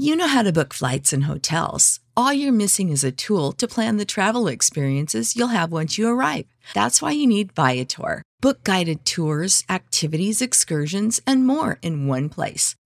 You know how to book flights and hotels. All you're missing is a tool to plan the travel experiences you'll have once you arrive. That's why you need Viator. Book guided tours, activities, excursions, and more in one place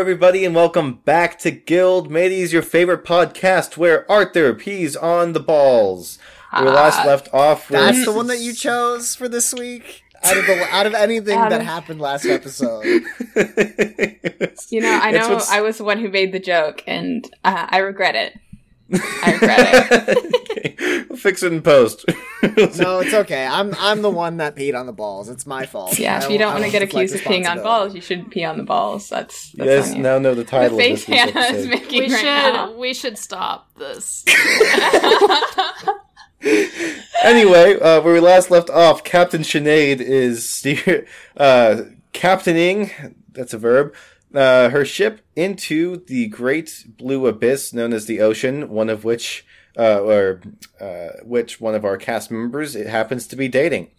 Everybody, and welcome back to Guild Mateys, your favorite podcast where Arthur pees on the balls. We last left off with That's the one that you chose for this week. Out of the out of anything Out that happened last episode. You know, I know I was the one who made the joke, and uh, I regret it. I regret it. okay. We'll fix it in post. no, it's okay. I'm I'm the one that peed on the balls. It's my fault. Yeah, I if you don't want to get accused of peeing on balls, you shouldn't pee on the balls. That's, you that's guys on you. now know the the title of face this Hannah is making We right should now. we should stop this. Anyway, uh, where we last left off, Captain Sinead is steer, uh, captaining, that's a verb, uh, her ship into the great blue abyss known as the ocean, one of which, uh, or, uh, which one of our cast members it happens to be dating.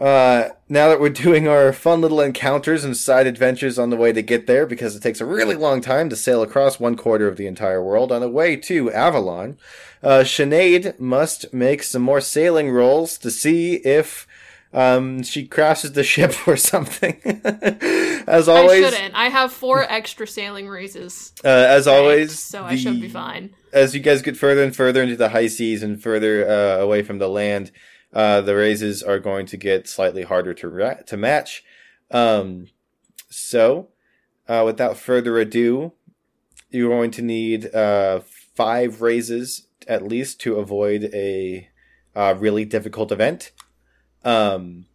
Uh, now that we're doing our fun little encounters and side adventures on the way to get there, because it takes a really long time to sail across one quarter of the entire world on the way to Avalon, uh, Sinead must make some more sailing rolls to see if um, she crashes the ship or something. as always, I shouldn't. I have four extra sailing raises. uh, as always, so I should be fine. as you guys get further and further into the high seas and further uh, away from the land, uh, the raises are going to get slightly harder to ra- to match. Um, so, uh, without further ado, you're going to need uh, five raises at least to avoid a uh, really difficult event. Um,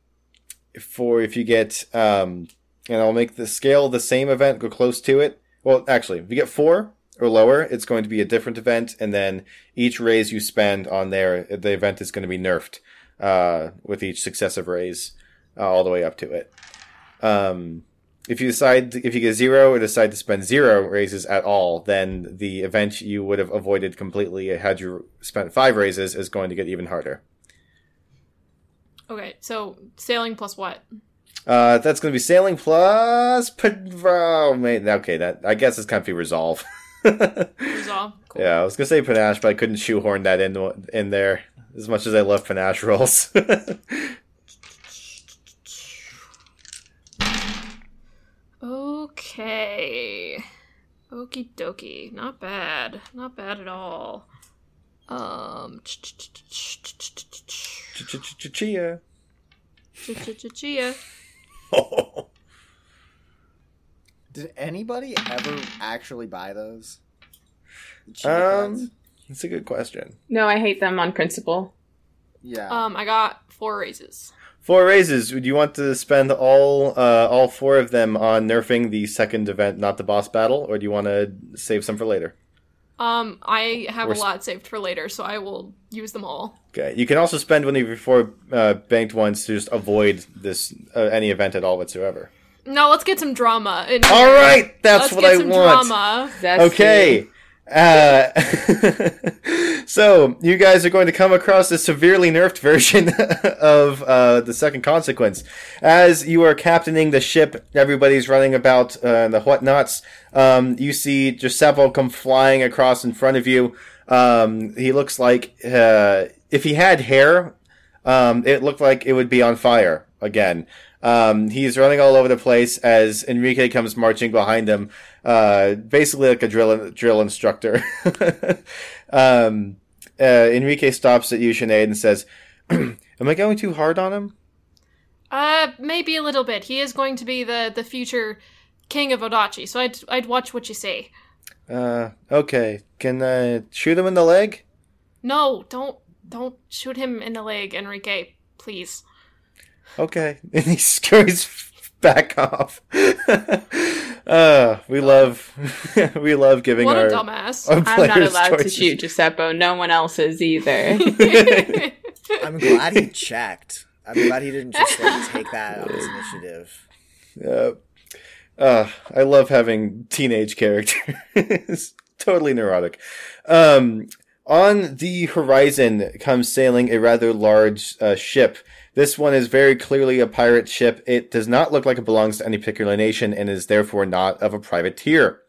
for if you get, um, and I'll make the scale the same event go close to it. Well, actually, if you get four, or lower, it's going to be a different event, and then each raise you spend on there, the event is going to be nerfed uh, with each successive raise uh, all the way up to it. Um, if you decide, if you get zero or decide to spend zero raises at all, then the event you would have avoided completely had you spent five raises is going to get even harder. Okay, so sailing plus what? Uh, that's going to be sailing plus. Oh, okay, that I guess it's going to be resolve. Resolve. Cool. Yeah, I was gonna say panache, but I couldn't shoehorn that in in there. As much as I love panache rolls. Okay. Okie dokie. Not bad. Not bad at all. Um. Chia. Chia. Did anybody ever actually buy those? Cheetah? Um, that's a good question. No, I hate them on principle. Yeah. Um, I got four raises. Four raises. Would you want to spend all uh, all four of them on nerfing the second event, not the boss battle, or do you want to save some for later? Um, I have Or a s- lot saved for later, so I will use them all. Okay. You can also spend one of your four uh, banked ones to just avoid this uh, any event at all whatsoever. No, let's get some drama. in All here. right, that's let's what get I some want. drama. Zesty. Okay. Uh, so you guys are going to come across a severely nerfed version of uh, the second consequence. As you are captaining the ship, everybody's running about uh, the whatnots. Um, you see Giuseppe come flying across in front of you. Um, he looks like uh, if he had hair, um, it looked like it would be on fire again. Um, he's running all over the place as Enrique comes marching behind him, uh, basically like a drill drill instructor. um, uh, Enrique stops at you, Sinead, and says, "Am I going too hard on him?" Uh, maybe a little bit. He is going to be the the future king of Odachi, so I'd I'd watch what you say. Uh, okay. Can I shoot him in the leg? No, don't don't shoot him in the leg, Enrique, please. Okay. And he scurries back off. uh, we love, we love giving What our. a dumbass. our I'm not players allowed to shoot Giuseppe. No one else is either. I'm glad he checked. I'm glad he didn't just like take that on his initiative. Uh, uh, I love having teenage characters. totally neurotic. Um, on the horizon comes sailing a rather large uh, ship. This one is very clearly a pirate ship. It does not look like it belongs to any particular nation and is therefore not of a privateer.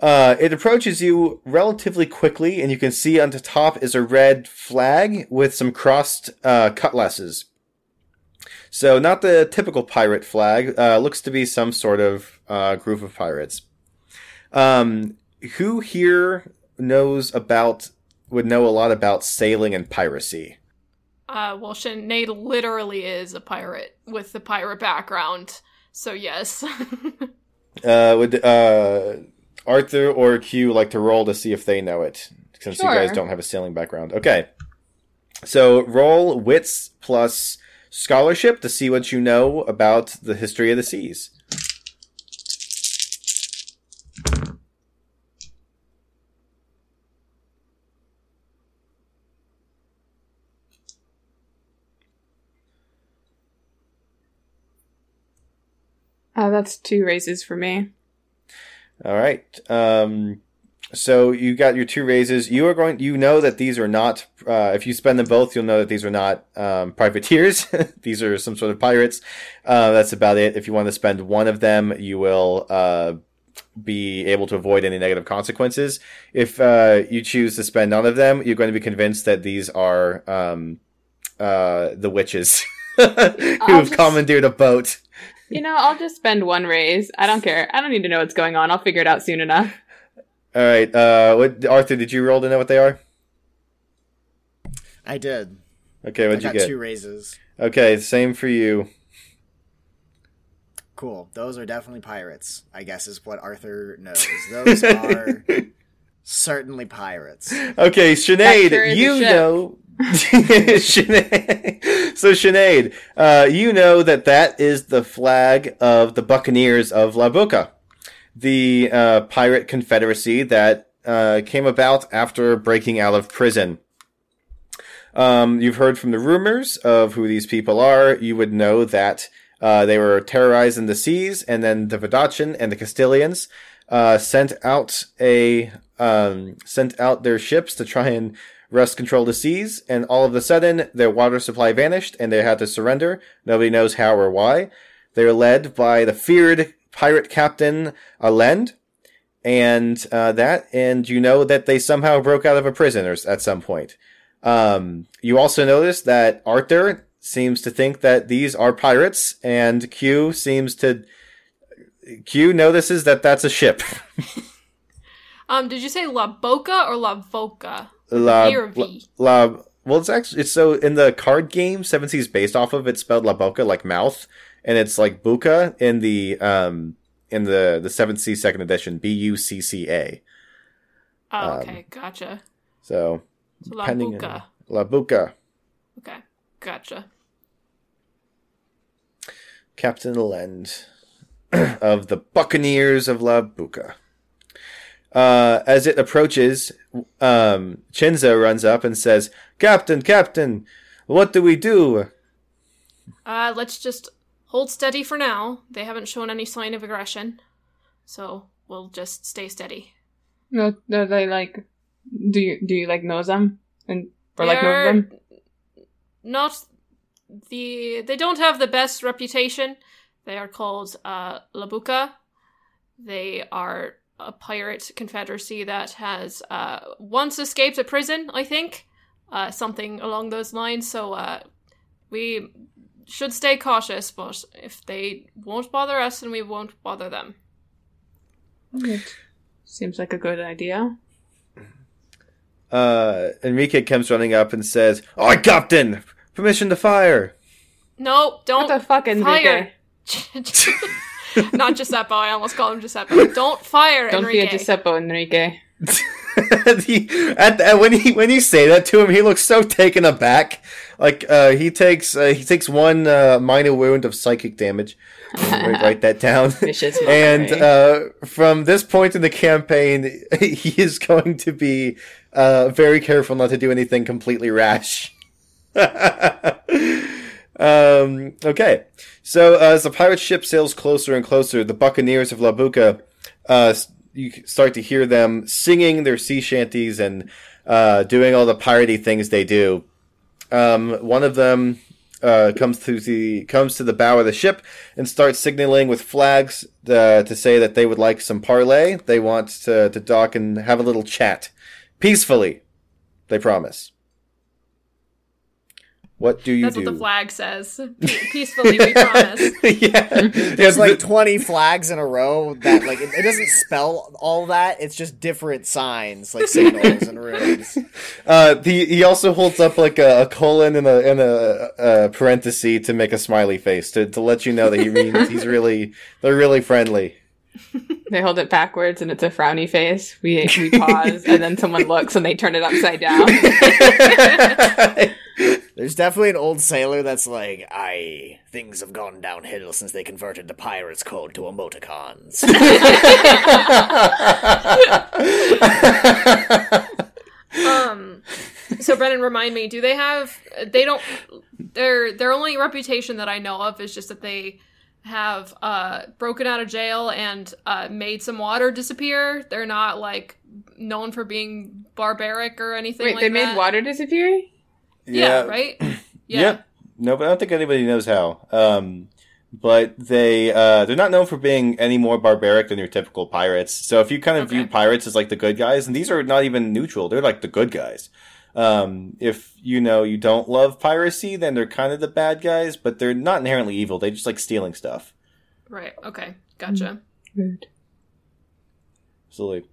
Uh, it approaches you relatively quickly, and you can see on the top is a red flag with some crossed uh, cutlasses. So not the typical pirate flag. Uh, looks to be some sort of uh, group of pirates. Um, who here knows about would know a lot about sailing and piracy? Uh, well, Sinead literally is a pirate with the pirate background, so yes. Uh, would uh, Arthur or Q like to roll to see if they know it? Since you guys don't have a sailing background. Okay. So roll wits plus scholarship to see what you know about the history of the seas. Uh, that's two raises for me. All right. Um, so you got your two raises. You are going. You know that these are not. Uh, if you spend them both, you'll know that these are not um, privateers. these are some sort of pirates. Uh, that's about it. If you want to spend one of them, you will uh, be able to avoid any negative consequences. If uh, you choose to spend none of them, you're going to be convinced that these are um, uh, the witches who've just- commandeered a boat. You know, I'll just spend one raise. I don't care. I don't need to know what's going on. I'll figure it out soon enough. All right. Uh, what Arthur? Did you roll to know what they are? I did. Okay. What'd you got get? two raises. Okay, same for you. Cool. Those are definitely pirates. I guess is what Arthur knows. Those are certainly pirates. Okay, Sinead, Capture you know. Sinead. So, Sinead, uh, you know that that is the flag of the Buccaneers of La Boca, the uh, pirate confederacy that uh, came about after breaking out of prison. Um, you've heard from the rumors of who these people are. You would know that uh, they were terrorizing the seas, and then the Vidachin and the Castilians uh, sent out a um, sent out their ships to try and wrest control of the seas. And all of a sudden, their water supply vanished, and they had to surrender. Nobody knows how or why. They were led by the feared pirate captain Allende, and uh, that, and you know that they somehow broke out of a prison at some point. Um, you also notice that Arthur seems to think that these are pirates, and Q seems to. Q notices that that's a ship. um, did you say La Boca or La Voca? La, V or V? La, La- well, it's actually it's so in the card game Seven Seas is based off of it's spelled La Boca like mouth, and it's like Buca in the um in the the Seven Seas Second Edition B U C C A. Oh, Um, okay, gotcha. So So La on- La Bucca, Okay, gotcha. Captain Lend of the Buccaneers of La Bucca. Uh, as it approaches, um, Chinza runs up and says, "Captain, Captain, what do we do?" Uh, let's just hold steady for now. They haven't shown any sign of aggression, so we'll just stay steady. No, no, they like. Do you do you like know them and or like know them? Not the. They don't have the best reputation. They are called uh, Labuka. They are a pirate confederacy that has uh, once escaped a prison, I think. Uh, something along those lines. So uh, we should stay cautious, but if they won't bother us, then we won't bother them. Seems like a good idea. Uh, Enrique comes running up and says, "Oi, Captain, permission to fire." No, don't What the fuck, fire. Enrique? Not Giuseppe. I almost called him Giuseppe. Don't fire Don't Enrique. be a Giuseppe, Enrique. he, at, at- when he when you say that to him, he looks so taken aback. Like uh, he takes uh, he takes one uh, minor wound of psychic damage. Write write that down. And uh, from this point in the campaign, he is going to be uh, very careful not to do anything completely rash. Um, okay, so uh, as the pirate ship sails closer and closer, the buccaneers of Labuca, uh, you start to hear them singing their sea shanties and uh, doing all the piratey things they do. Um, one of them uh, comes to the comes to the bow of the ship and starts signaling with flags uh, to say that they would like some parley. They want to, to dock and have a little chat peacefully. They promise. What do you That's do? what the flag says. Pe- peacefully, we promise. yeah, There's like 20 flags in a row that like it, it doesn't spell all that. It's just different signs like signals and runes. Uh, the, he also holds up like a, a colon and a and a, a parenthesis to make a smiley face to, to let you know that he means he's really they're really friendly. They hold it backwards and it's a frowny face. We we pause and then someone looks and they turn it upside down. There's definitely an old sailor that's like, I things have gone downhill since they converted the pirates code to emoticons. Um, so Brennan, remind me, do they have? They don't. Their their only reputation that I know of is just that they have uh broken out of jail and uh made some water disappear. They're not like known for being barbaric or anything. Wait, like they made that. water disappear? Yeah, right. Yeah. Yep. No, but I don't think anybody knows how. Um, but they uh, they're not known for being any more barbaric than your typical pirates. So if you kind of view pirates as like the good guys, and these are not even neutral, they're like the good guys. Um, if you know you don't love piracy, then they're kind of the bad guys, but they're not inherently evil. They just like stealing stuff. Right. Okay. Gotcha. Rude. Absolutely.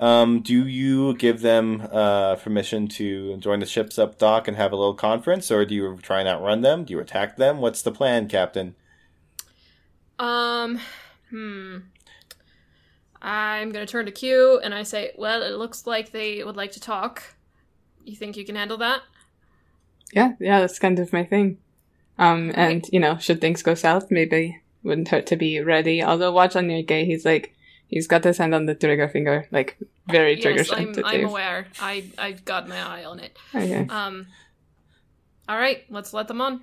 Um, do you give them uh, permission to join the ships up dock and have a little conference, or do you try and outrun them? Do you attack them? What's the plan, Captain? Um. Hmm. I'm gonna turn to Q and I say, "Well, it looks like they would like to talk. You think you can handle that?" Yeah, yeah, that's kind of my thing. Um, and you know, should things go south, maybe wouldn't hurt to be ready. Although watch on your gay, he's like he's got his hand on the trigger finger, like very trigger Yes, I'm. I'm aware. I I've got my eye on it. Okay. Um. All right, let's let them on.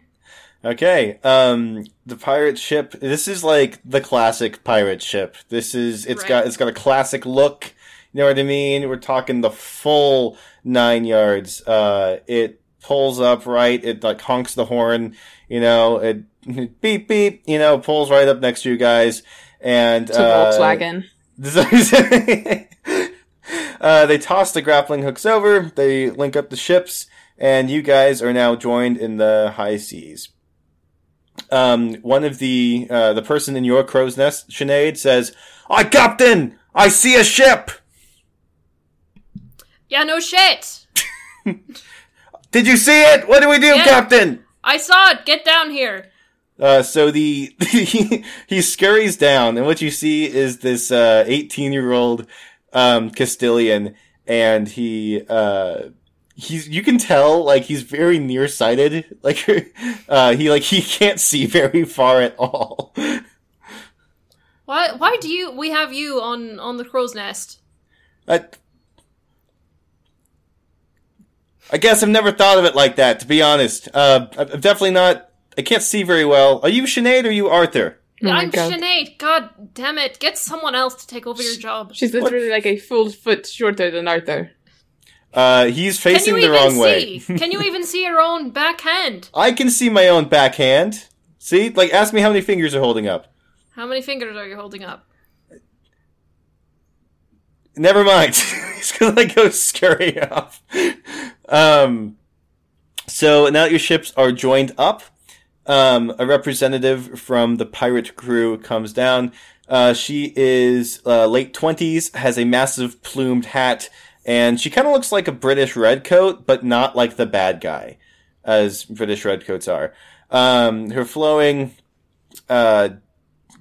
Okay. Um, the pirate ship. This is like the classic pirate ship. This is it's Right. got it's got a classic look. You know what I mean? We're talking the full nine yards. Uh, it pulls up right. It like honks the horn. You know, it beep beep. You know, pulls right up next to you guys. And It's a uh, Volkswagen. uh, they toss the grappling hooks over. They link up the ships, and you guys are now joined in the high seas. Um, one of the uh, the person in your crow's nest, Sinead, says, "I captain, I see a ship. Yeah, no shit. Did you see it? What do we do, Yeah. captain?" I saw it. Get down here. Uh, so the he, he scurries down, and what you see is this eighteen year old um, Castilian, and he uh, he's you can tell like he's very nearsighted, like uh, he like he can't see very far at all. Why? Why do you? We have you on on the crow's nest. I, I guess I've never thought of it like that, to be honest. Uh, I'm I'm definitely not. I can't see very well. Are you Sinead or are you Arthur? Oh I'm God. Sinead. God damn it. Get someone else to take over your job. She's literally like a full foot shorter than Arthur. Uh, he's Can facing you the even wrong see? way. Can you even see your own backhand? I can see my own backhand. See? Like, ask me how many fingers are holding up. How many fingers are you holding up? Never mind. He's gonna like go scurry off. Um, so now that your ships are joined up, um, a representative from the pirate crew comes down. Uh, she is uh, late twenties, has a massive plumed hat, and she kind of looks like a British redcoat, but not like the bad guy, as British redcoats are. Um, her flowing, uh,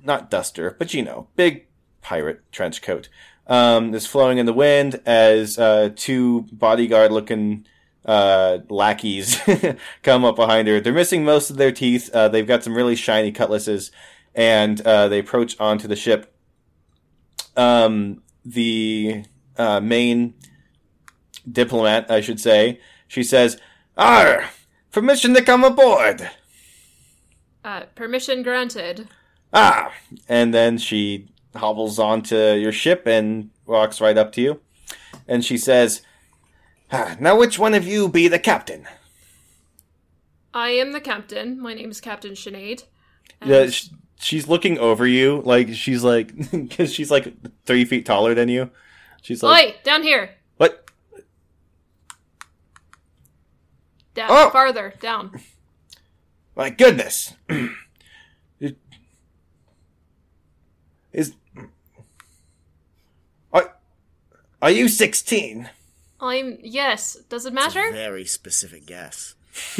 not duster, but you know, big pirate trench coat um, is flowing in the wind as uh, two bodyguard looking uh, lackeys come up behind her. They're missing most of their teeth. Uh, they've got some really shiny cutlasses, and uh, they approach onto the ship. Um, the uh, main diplomat, I should say, she says, "Arr, permission to come aboard." Uh, permission granted. Ah, and then she hobbles onto your ship and walks right up to you, and she says, ah, "Now, which one of you be the captain?" I am the captain. My name is Captain Sinead. And Yeah, she's looking over you, like she's like, because she's like three feet taller than you. She's like, Oi, down here. "What? Down. Oh! Farther. Down. My goodness!" It- Is are are you sixteen? I'm. Yes. Does it It's a matter? very specific guess.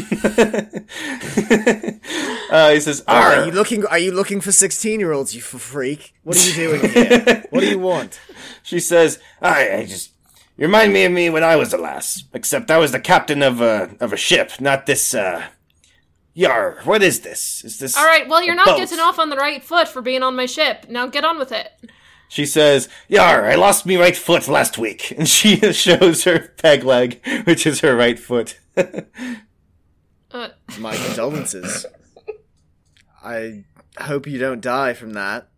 uh, he says, Are "Arr." you looking? Are you looking for sixteen-year-olds? You f- freak! What are you doing here? what do you want? She says, I, I just you remind me of me when I was a lass. Except I was the captain of a of a ship, not this uh Yar, what is this? Is this All right. Well, you're not boat? getting off on the right foot for being on my ship. Now get on with it. She says, Yar, I lost me right foot last week. And she shows her peg leg, which is her right foot. Uh, My condolences. I hope you don't die from that.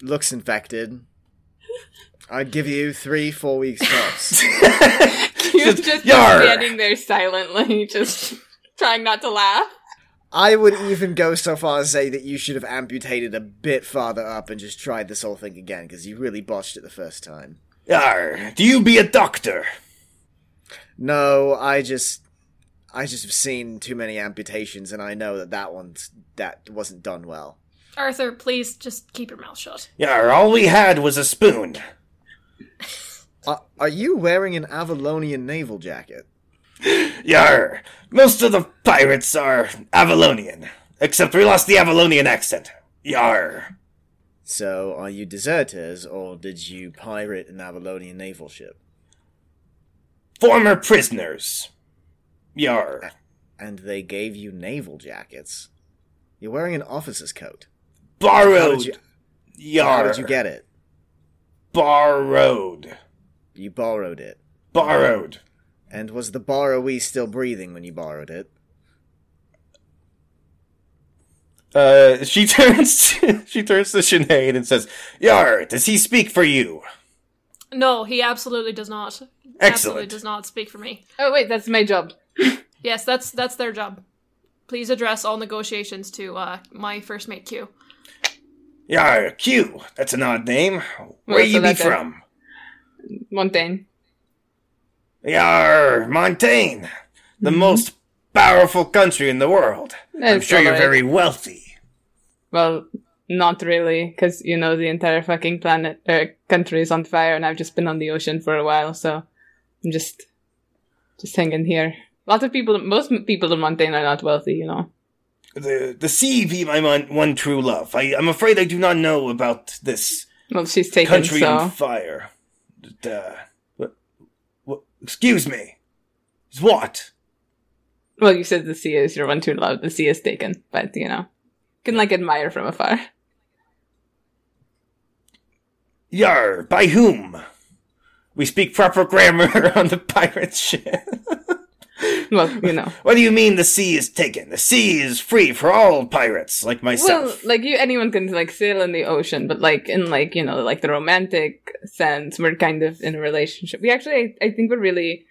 Looks infected. I'd give you three, four weeks tops. You're just standing there silently, just trying not to laugh. I would even go so far as say that you should have amputated a bit farther up and just tried this whole thing again because you really botched it the first time. Yar, do you be a doctor? No, I just, I just have seen too many amputations, and I know that that one's that wasn't done well. Arthur, please just keep your mouth shut. Yar, all we had was a spoon. Uh, are you wearing an Avalonian naval jacket? Yar, most of the pirates are Avalonian. Except we lost the Avalonian accent. Yar. So, are you deserters, or did you pirate an Avalonian naval ship? Former prisoners. Yar. And they gave you naval jackets? You're wearing an officer's coat. Borrowed. You, Yar. how did you get it? Borrowed. You borrowed it. Borrowed. And was the borrowee still breathing when you borrowed it? Uh, she turns. to, she turns to Sinead and says, "Yar, does he speak for you?" No, he absolutely does not. Absolutely Excellent. does not speak for me. Oh wait, that's my job. Yes, that's that's their job. Please address all negotiations to uh, my first mate Q. Yar, Q. That's an odd name. Where Where's you be from? Montaigne. Yar, Montaigne, the most powerful country in the world. I'm sure you're very wealthy. Well, not really, because you know the entire fucking planet uh, country is on fire, and I've just been on the ocean for a while, so I'm just just hanging here. A lot of people, most people in Montaigne are not wealthy, you know. The the sea be my mon- one true love. I, I'm afraid I do not know about this Well, she's taken, country so on fire. But, uh, excuse me. It's what? well, you said the sea is your one true love. The sea is taken, but you know, can like admire from afar. Yar, by whom? We speak proper grammar on the pirate ship. Well, you know. what do you mean the sea is taken? The sea is free for all pirates like myself. Well, like you, anyone can like sail in the ocean, but like in like you know like the romantic sense, we're kind of in a relationship. We actually, I, I think we're really,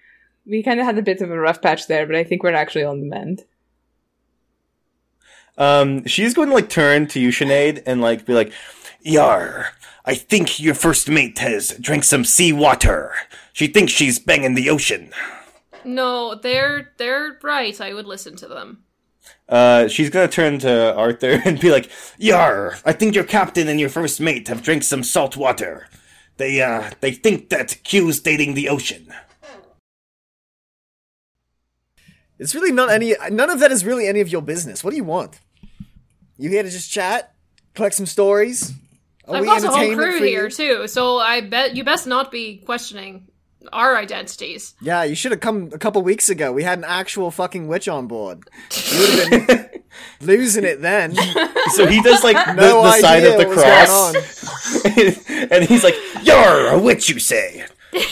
we kind of had a bit of a rough patch there, but I think we're actually on the mend. um, she's going to like turn to you, Sinead, and like be like, Yar, I think your first mate has drank some sea water. She thinks she's banging the ocean. No, they're they're right. I would listen to them. Uh, she's gonna turn to Arthur and be like, Yar, I think your captain and your first mate have drank some salt water. They, uh, they think that Q's dating the ocean. It's really not any. None of that is really any of your business. What do you want? You here to just chat, collect some stories? Are I've we got a whole crew here too, so I bet you best not be questioning our identities. Yeah, you should have come a couple weeks ago. We had an actual fucking witch on board. You would have been losing it then. So he does like the, No the sign of the cross, and he's like, "You're a witch, you say?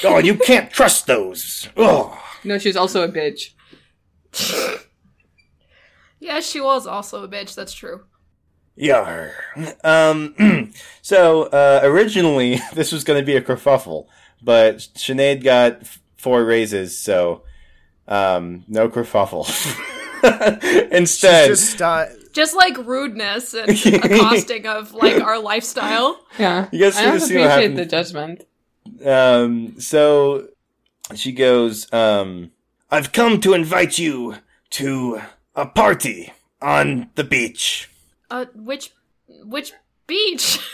Oh, you can't trust those. Oh, No, she's also a bitch. Yes, she was also a bitch. That's true. yar." Um, so uh, originally this was going to be a kerfuffle, but Sinead got f- four raises, so um, no kerfuffle. Instead, Just uh, Just like rudeness and accosting of like our lifestyle. Yeah, You guys I should don't see appreciate happened. the judgment. Um, so she goes, um, I've come to invite you to a party on the beach. Uh, which which beach?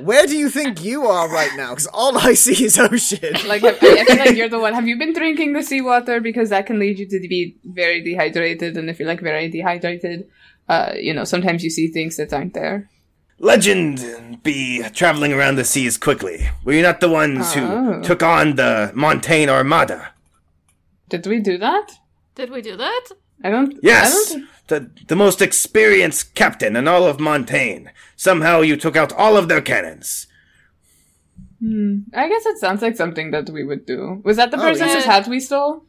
where do you think you are right now? Because all I see is ocean. Like, I, I feel like you're the one. Have you been drinking the seawater? Because that can lead you to be very dehydrated, and if you're like very dehydrated, uh, you know, sometimes you see things that aren't there. Legend be traveling around the seas quickly. Were you not the ones Oh. who took on the Montaigne Armada? Did we do that? Did we do that? I don't. Yes, I don't. The the most experienced captain in all of Montaigne. Somehow you took out all of their cannons. I guess it sounds like something that we would do. Was that the Oh, person whose yeah. hat we stole?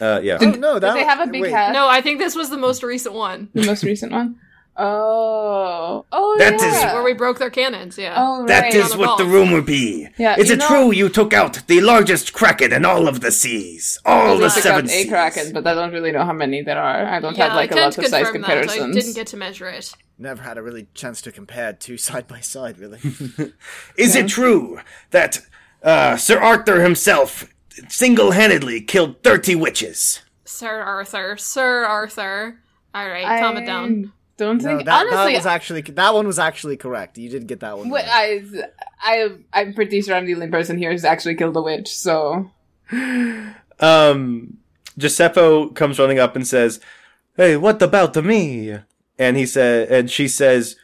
Uh, yeah. Oh, no, that Did they have a big wait. hat? No, I think this was the most recent one The most recent one. Oh. Oh That is- yeah. where we broke their cannons. Yeah. Oh right. That is the what the balls. rumor be. Yeah, is it know- true you took out the largest kraken in all of the seas? All We the took seven out a seas. kraken, but I don't really know how many there are. I don't yeah, have like I a lot of size confirm that. I comparisons. didn't get to measure it. Never had a really chance to compare two side by side, really. Is it true that uh, Sir Arthur himself single-handedly killed thirty witches? Sir Arthur. Sir Arthur. All right, calm it down. Don't No, think that, honestly. that was actually that one was actually correct. You did get that one. Wait, right. I, I, I'm pretty sure I'm the only person here who's actually killed a witch. So Um, Giuseppe comes running up and says, "Hey, what about me?" And he said, and she says,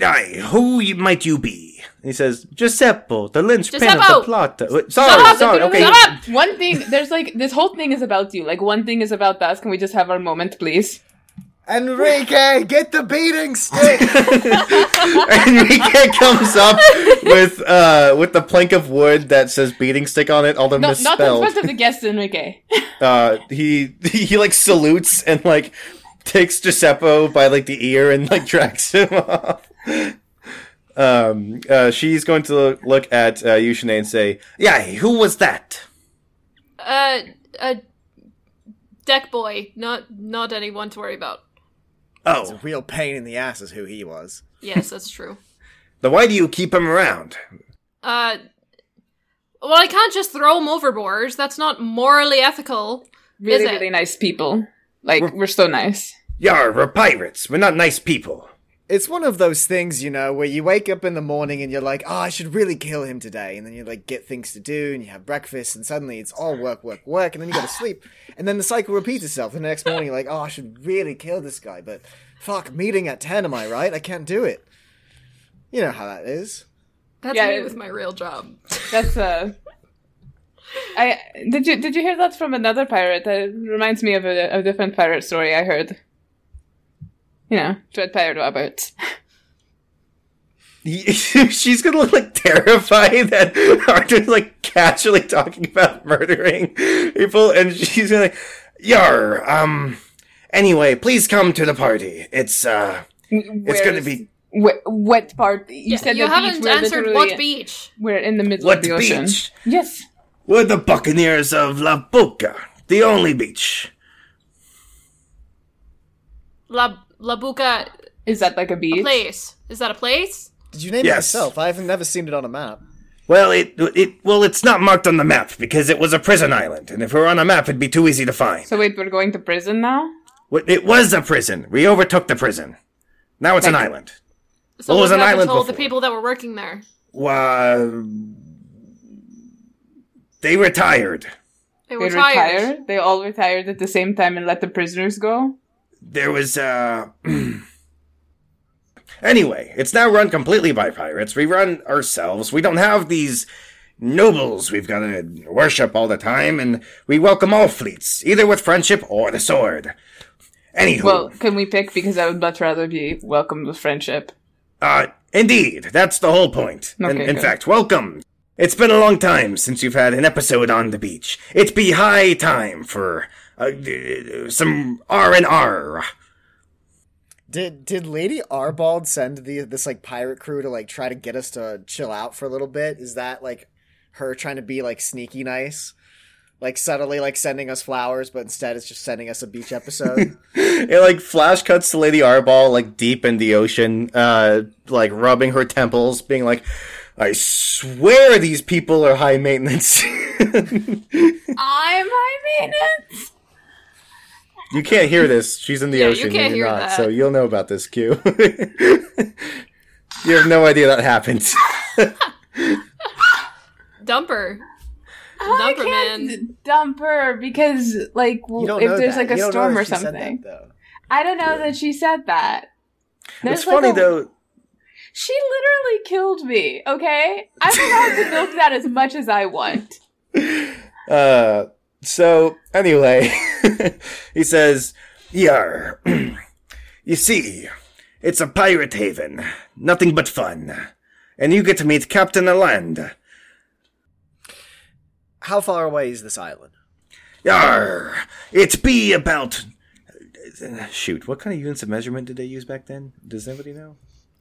"Aye, who might you be?" And he says, "Giuseppe, the linchpin of the plot." Wait, Sorry, Shut up! sorry. Okay, Shut up! one thing, there's like this whole thing is about you. Like one thing is about us. Can we just have our moment, please? Enrique, get the beating stick. Enrique comes up with uh with the plank of wood that says beating stick on it, although No, not in misspelled. front of the guests, Enrique. uh he he like salutes and like takes Giuseppe by like the ear and like drags him off. Um uh she's going to look, look at uh Yushine and say, Yeah, who was that? Uh, a deck boy. Not not anyone to worry about. It's a Oh. real pain in the ass is who he was. Yes, that's true. Then why do you keep him around? Uh, well, I can't just throw him overboard. That's not morally ethical. Really, Is it? really nice people. Like we're so nice. Yar, we're pirates. We're not nice people. It's one of those things, you know, where you wake up in the morning and you're like, oh, I should really kill him today. And then you like get things to do and you have breakfast and suddenly it's all work, work, work. And then you go to sleep. And then the cycle repeats itself. And the next morning you're like, oh, I should really kill this guy. But fuck, meeting at 10, am I right? I can't do it. You know how that is. That's Yeah, me it- with my real job. That's uh. I did you did you hear that from another pirate? That reminds me of a, a different pirate story I heard. You know, Dread Pirate Roberts. she's gonna look like terrified that Arthur's like casually talking about murdering people, and she's gonna like, "Yar, um, anyway, please come to the party. It's uh, it's gonna be Wh- what part? You Yeah, said you the haven't beach. Answered what beach. We're in the middle what of the ocean. What beach? Yes. We're the Buccaneers of La Boca, the only beach. La La Bucca Is that like a beach? place. Is that a place? Did you name Yes. it yourself? I have never seen it on a map. Well, it it well, it's not marked on the map because it was a prison island, and if it were on a map, it'd be too easy to find. So wait, we're going to prison now? Well, It was a prison. We overtook the prison. Now it's an Like- island. So Well, it was what an happened island to all the people that were working there? Well, they retired. They They were retired. They all retired at the same time and let the prisoners go. There was uh. anyway, it's now run completely by pirates. We run ourselves. We don't have these nobles we've got to worship all the time, and we welcome all fleets, either with friendship or the sword. Anywho, Well, can we pick? Because I would much rather be welcomed with friendship. Uh, indeed, that's the whole point. in Okay, in good. fact, welcome. It's been a long time since you've had an episode on the beach. It'd be high time for some R and R. Did did Lady Arbald send the this like pirate crew to like try to get us to chill out for a little bit? Is that like her trying to be like sneaky nice? Like subtly like sending us flowers, but instead it's just sending us a beach episode. It like flash cuts to Lady Arball like deep in the ocean, uh, like rubbing her temples, being like, "I swear these people are high maintenance." I'm high maintenance. You can't hear this. She's in the Yeah, you ocean. can't you're hear not, that. so you'll know about this, Q. you have no idea that happened. Dumper. I Dumper can't man. Dumper because, like, if there's that. like a You storm or something, that. I don't know that she said that. There's it's like funny a- though. She literally killed me. Okay, I'm allowed to milk that as much as I want. Uh, so anyway, he says, "Yar, you see, it's a pirate haven, nothing but fun, and you get to meet Captain Allende. How far away is this island? Yar, it be about." Shoot, what kind of units of measurement did they use back then? Does anybody know?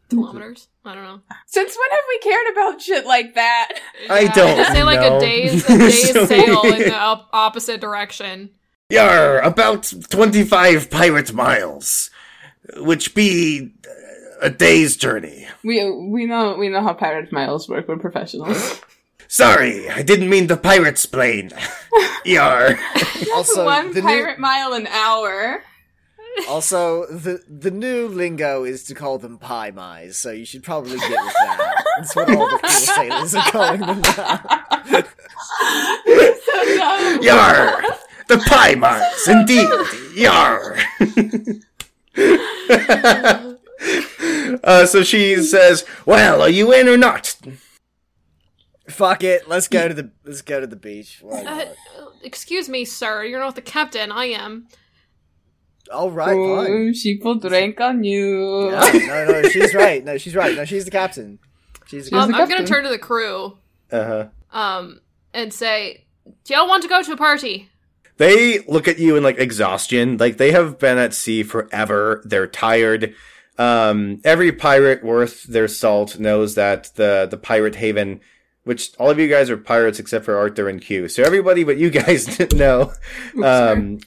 Kilometers? I don't know. Since when have we cared about shit like that? I Yeah, don't Just say like know. a day's, a day's So- sail in the op- opposite direction. Yar, about 25 pirate miles, which be uh, a day's journey. We we know we know how pirate miles work. We're professionals. Sorry, I didn't mean the pirate's plane. Yar. Also, One the pirate mile an hour. New also the the new lingo is to call them pie mice, so you should probably get with that. That's what all the cool sailors are calling them now. So. Yar. The pie mice, indeed. Yar. uh, so she says, "Well, are you in or not?" Fuck it, let's go to the let's go to the beach. Uh, excuse me, sir. You're not the captain. I am. All right, fine. Oh, she put rank on you. No, no, no, she's right. No, she's right. No, she's the captain. She's the Um, the I'm gonna turn to the crew Uh huh. um, and say, "Do y'all want to go to a party?" They look at you in like exhaustion. Like they have been at sea forever. They're tired. Um, every pirate worth their salt knows that the the pirate haven, which all of you guys are pirates except for Arthur and Q. So everybody but you guys didn't know um,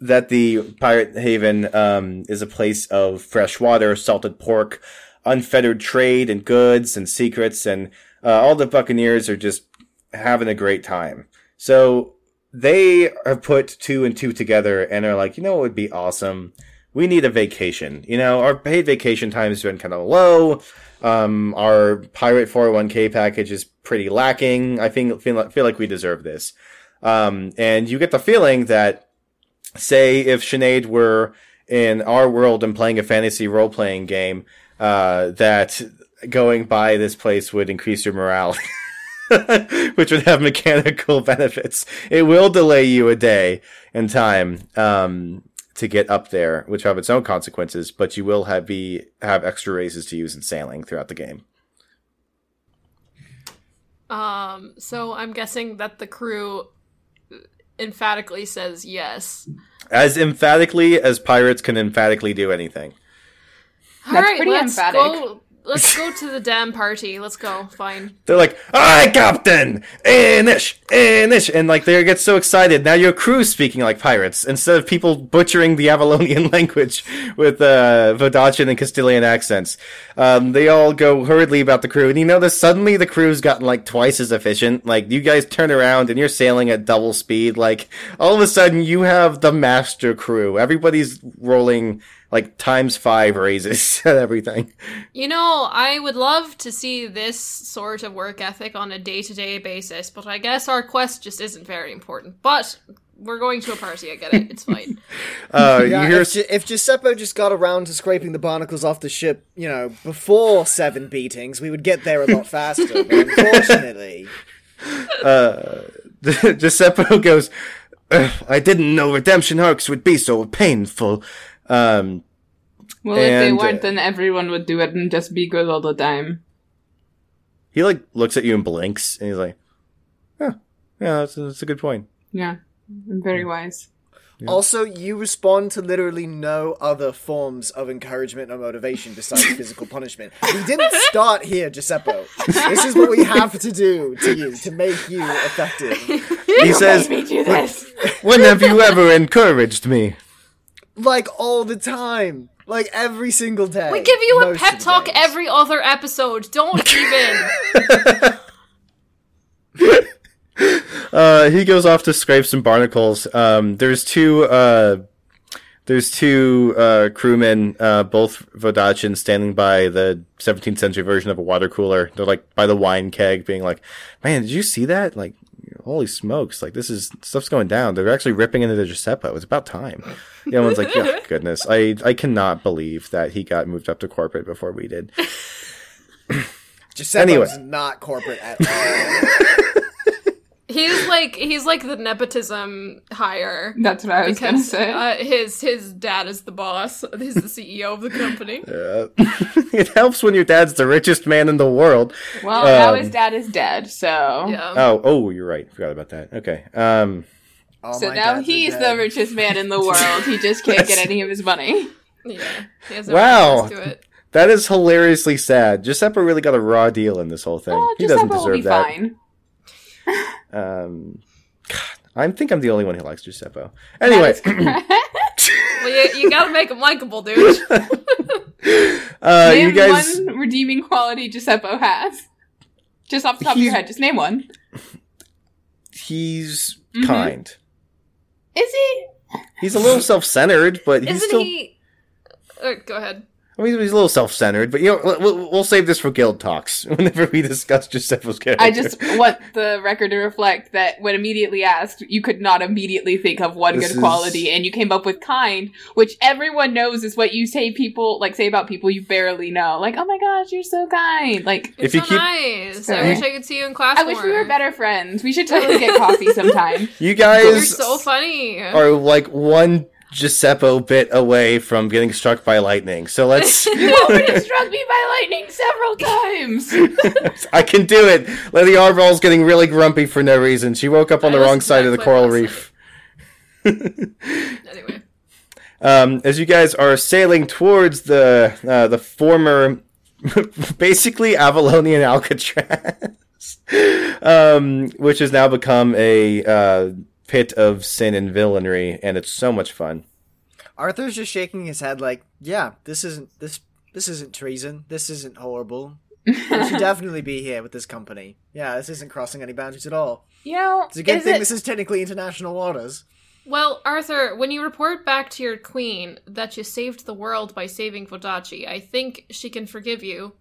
that the pirate haven um, is a place of fresh water, salted pork, unfettered trade and goods and secrets, and uh, all the buccaneers are just having a great time. So they have put two and two together and are like, you know what would be awesome? We need a vacation. You know, our paid vacation time has been kind of low. Um, our pirate 401k package is pretty lacking. I think feel like, feel like we deserve this. Um, and you get the feeling that, say, if Sinead were in our world and playing a fantasy role playing game, uh, that going by this place would increase your morale. which would have mechanical benefits. It will delay you a day in time um, to get up there, which have its own consequences. But you will have be have extra races to use in sailing throughout the game. Um, so I'm guessing that the crew emphatically says yes. As emphatically as pirates can emphatically do anything. All That's right, pretty let's emphatic. go. Let's go to the damn party. Let's go. Fine. They're like, "Aye, Captain, Inish, Inish," and like they get so excited. Now your crew's speaking like pirates instead of people butchering the Avalonian language with uh, Vodachan and Castilian accents. Um, they all go hurriedly about the crew, and you notice suddenly the crew's gotten like twice as efficient. Like you guys turn around and you're sailing at double speed. Like all of a sudden you have the master crew. Everybody's rolling like times five raises and everything. You know, I would love to see this sort of work ethic on a day to day basis, but I guess our quest just isn't very important. But we're going to a party. I get it. It's fine. Uh, Yeah, you hear if, Gi- if Giuseppe just got around to scraping the barnacles off the ship, you know, before seven beatings, we would get there a lot faster. But unfortunately, Giuseppe goes, I didn't know redemption arcs would be so painful. Um, Well, if they weren't, uh, then everyone would do it and just be good all the time. he like looks at you and blinks, and he's like, "Yeah, yeah, that's, that's a good point." Yeah, I'm very wise. also you respond to literally no other forms of encouragement or motivation besides physical punishment. We didn't start here, Giuseppe. This is what we have to do to you to make you effective. He says, me do this. "When have you ever encouraged me?" Like all the time. Like every single day. We give you a pep talk days. every other episode. Don't even. Uh, he goes off to scrape some barnacles. Um, there's two, uh, there's two, uh, crewmen, uh, both Vodachin standing by the 17th century version of a water cooler. They're like by the wine keg being like, man, did you see that? Like, holy smokes. Like, this is, stuff's going down. They're actually ripping into the Giuseppe. It's about time. The other one's like, oh, goodness. I, I cannot believe that he got moved up to corporate before we did. Giuseppe Anyway. is not corporate at all. He's like he's like the nepotism hire. That's what I was gonna say. uh, his his dad is the boss. He's the CEO of the company. Uh, it helps when your dad's the richest man in the world. well, now um, his dad is dead, so Yeah. Oh, oh, you're right. Forgot about that. Okay. Um, All so now he's the richest man in the world. He just can't get any of his money. Yeah. He has Wow. to it. That is hilariously sad. Giuseppe really got a raw deal in this whole thing. He doesn't Giuseppe will be deserve that. Um, God, I think I'm the only one who likes Giuseppe. Anyway, Well, you, you gotta make him likable, dude. uh, name you guys, one redeeming quality Giuseppe has. Just off the top of your head, just name one. he's Mhm. kind. Is he? He's a little self-centered, but he's Isn't still. he? Uh, go ahead. I mean, he's a little self-centered, but you know, we'll, we'll save this for guild talks whenever we discuss Giuseppe's character. I just want the record to reflect that when immediately asked, you could not immediately think of one This good is- quality, and you came up with kind, which everyone knows is what you say people like say about people you barely know. Like, oh my gosh, you're so kind. Like, If It's you so keep- nice. I wish I could see you in class I wish we were better friends. We should totally get coffee sometime. you guys You're so funny. are like one Giuseppe bit away from getting struck by lightning. So let's. You already struck me by lightning several times. I can do it. Lady Arball's getting really grumpy for no reason. She woke up on I the wrong side of the coral reef. Anyway. Um, as you guys are sailing towards the uh, the former, basically Avalonian Alcatraz, um, which has now become a uh, pit of sin and villainy, and it's so much fun. Arthur's just shaking his head like, yeah, this isn't this this isn't treason. This isn't horrible. We should definitely be here with this company. Yeah, this isn't crossing any boundaries at all. You know, It's a good thing it- this is technically international waters. Well, Arthur, when you report back to your queen that you saved the world by saving Vodacce, I think she can forgive you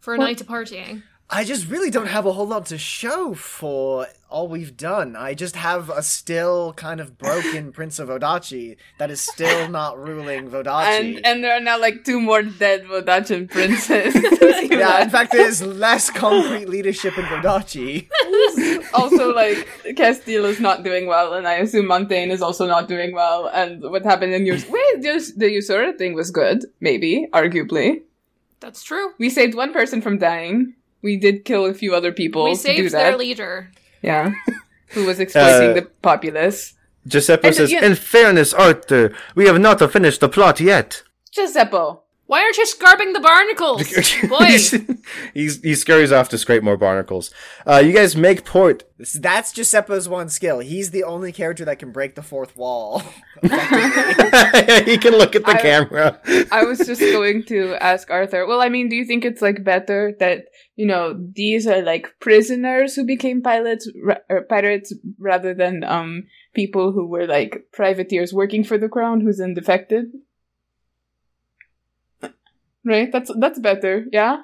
for a night of partying. I just really don't have a whole lot to show for all we've done. I just have a still kind of broken Prince of Odachi that is still not ruling Vodacce. and and there are now like two more dead Vodachan princes. yeah, in fact, there's less concrete leadership in Vodacce. also, like Castille is not doing well, and I assume Montaigne is also not doing well. And what happened in your wait, just the Ussura thing was good, maybe, arguably. That's true. We saved one person from dying. We did kill a few other people we to do saved that. their leader. yeah, who was exploiting Uh, the populace. Giuseppe And, says, yeah- "In fairness, Arthur, we have not finished the plot yet." Giuseppe. Why aren't you scrubbing the barnacles? Boy. he's, he's he scurries off to scrape more barnacles. Uh, you guys make port. That's Giuseppe's one skill. He's the only character that can break the fourth wall. he can look at the I- camera. I was just going to ask Arthur. Well, I mean, do you think it's like better that you know these are like prisoners who became pilots ra- or pirates rather than um people who were like privateers working for the crown who's then defected? Right. That's that's better. Yeah.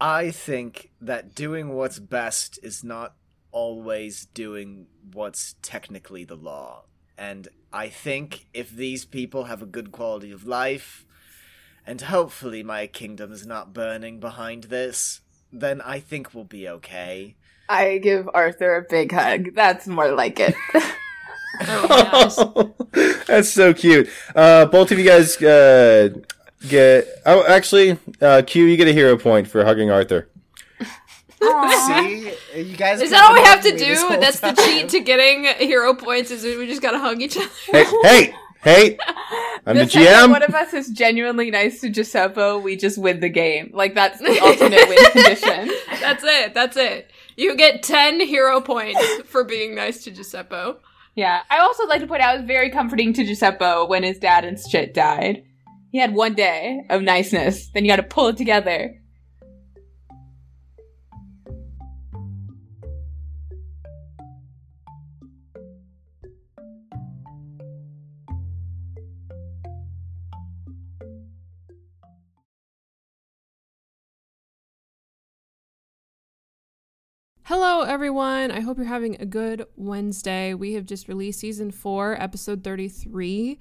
I think that doing what's best is not always doing what's technically the law. And I think if these people have a good quality of life, and hopefully my kingdom is not burning behind this, then I think we'll be okay. I give Arthur a big hug. That's more like it. Oh. That's so cute. Uh, both of you guys uh, get. Oh, actually, uh, Q, you get a hero point for hugging Arthur. See? You guys Is keep that all we have to ignoring me this do? whole That's the cheat to getting hero points. Is we just gotta hug each other. Hey, hey, hey! I'm the The second one of us is genuinely nice to Giuseppe, we just win the game. Like that's the ultimate win condition. That's it. That's it. You get ten hero points for being nice to Giuseppe. Yeah. I also like to point out it was very comforting to Giuseppe when his dad and shit died. He had one day of niceness, then you gotta pull it together. Hello, everyone. I hope you're having a good Wednesday. We have just released season four, episode 33.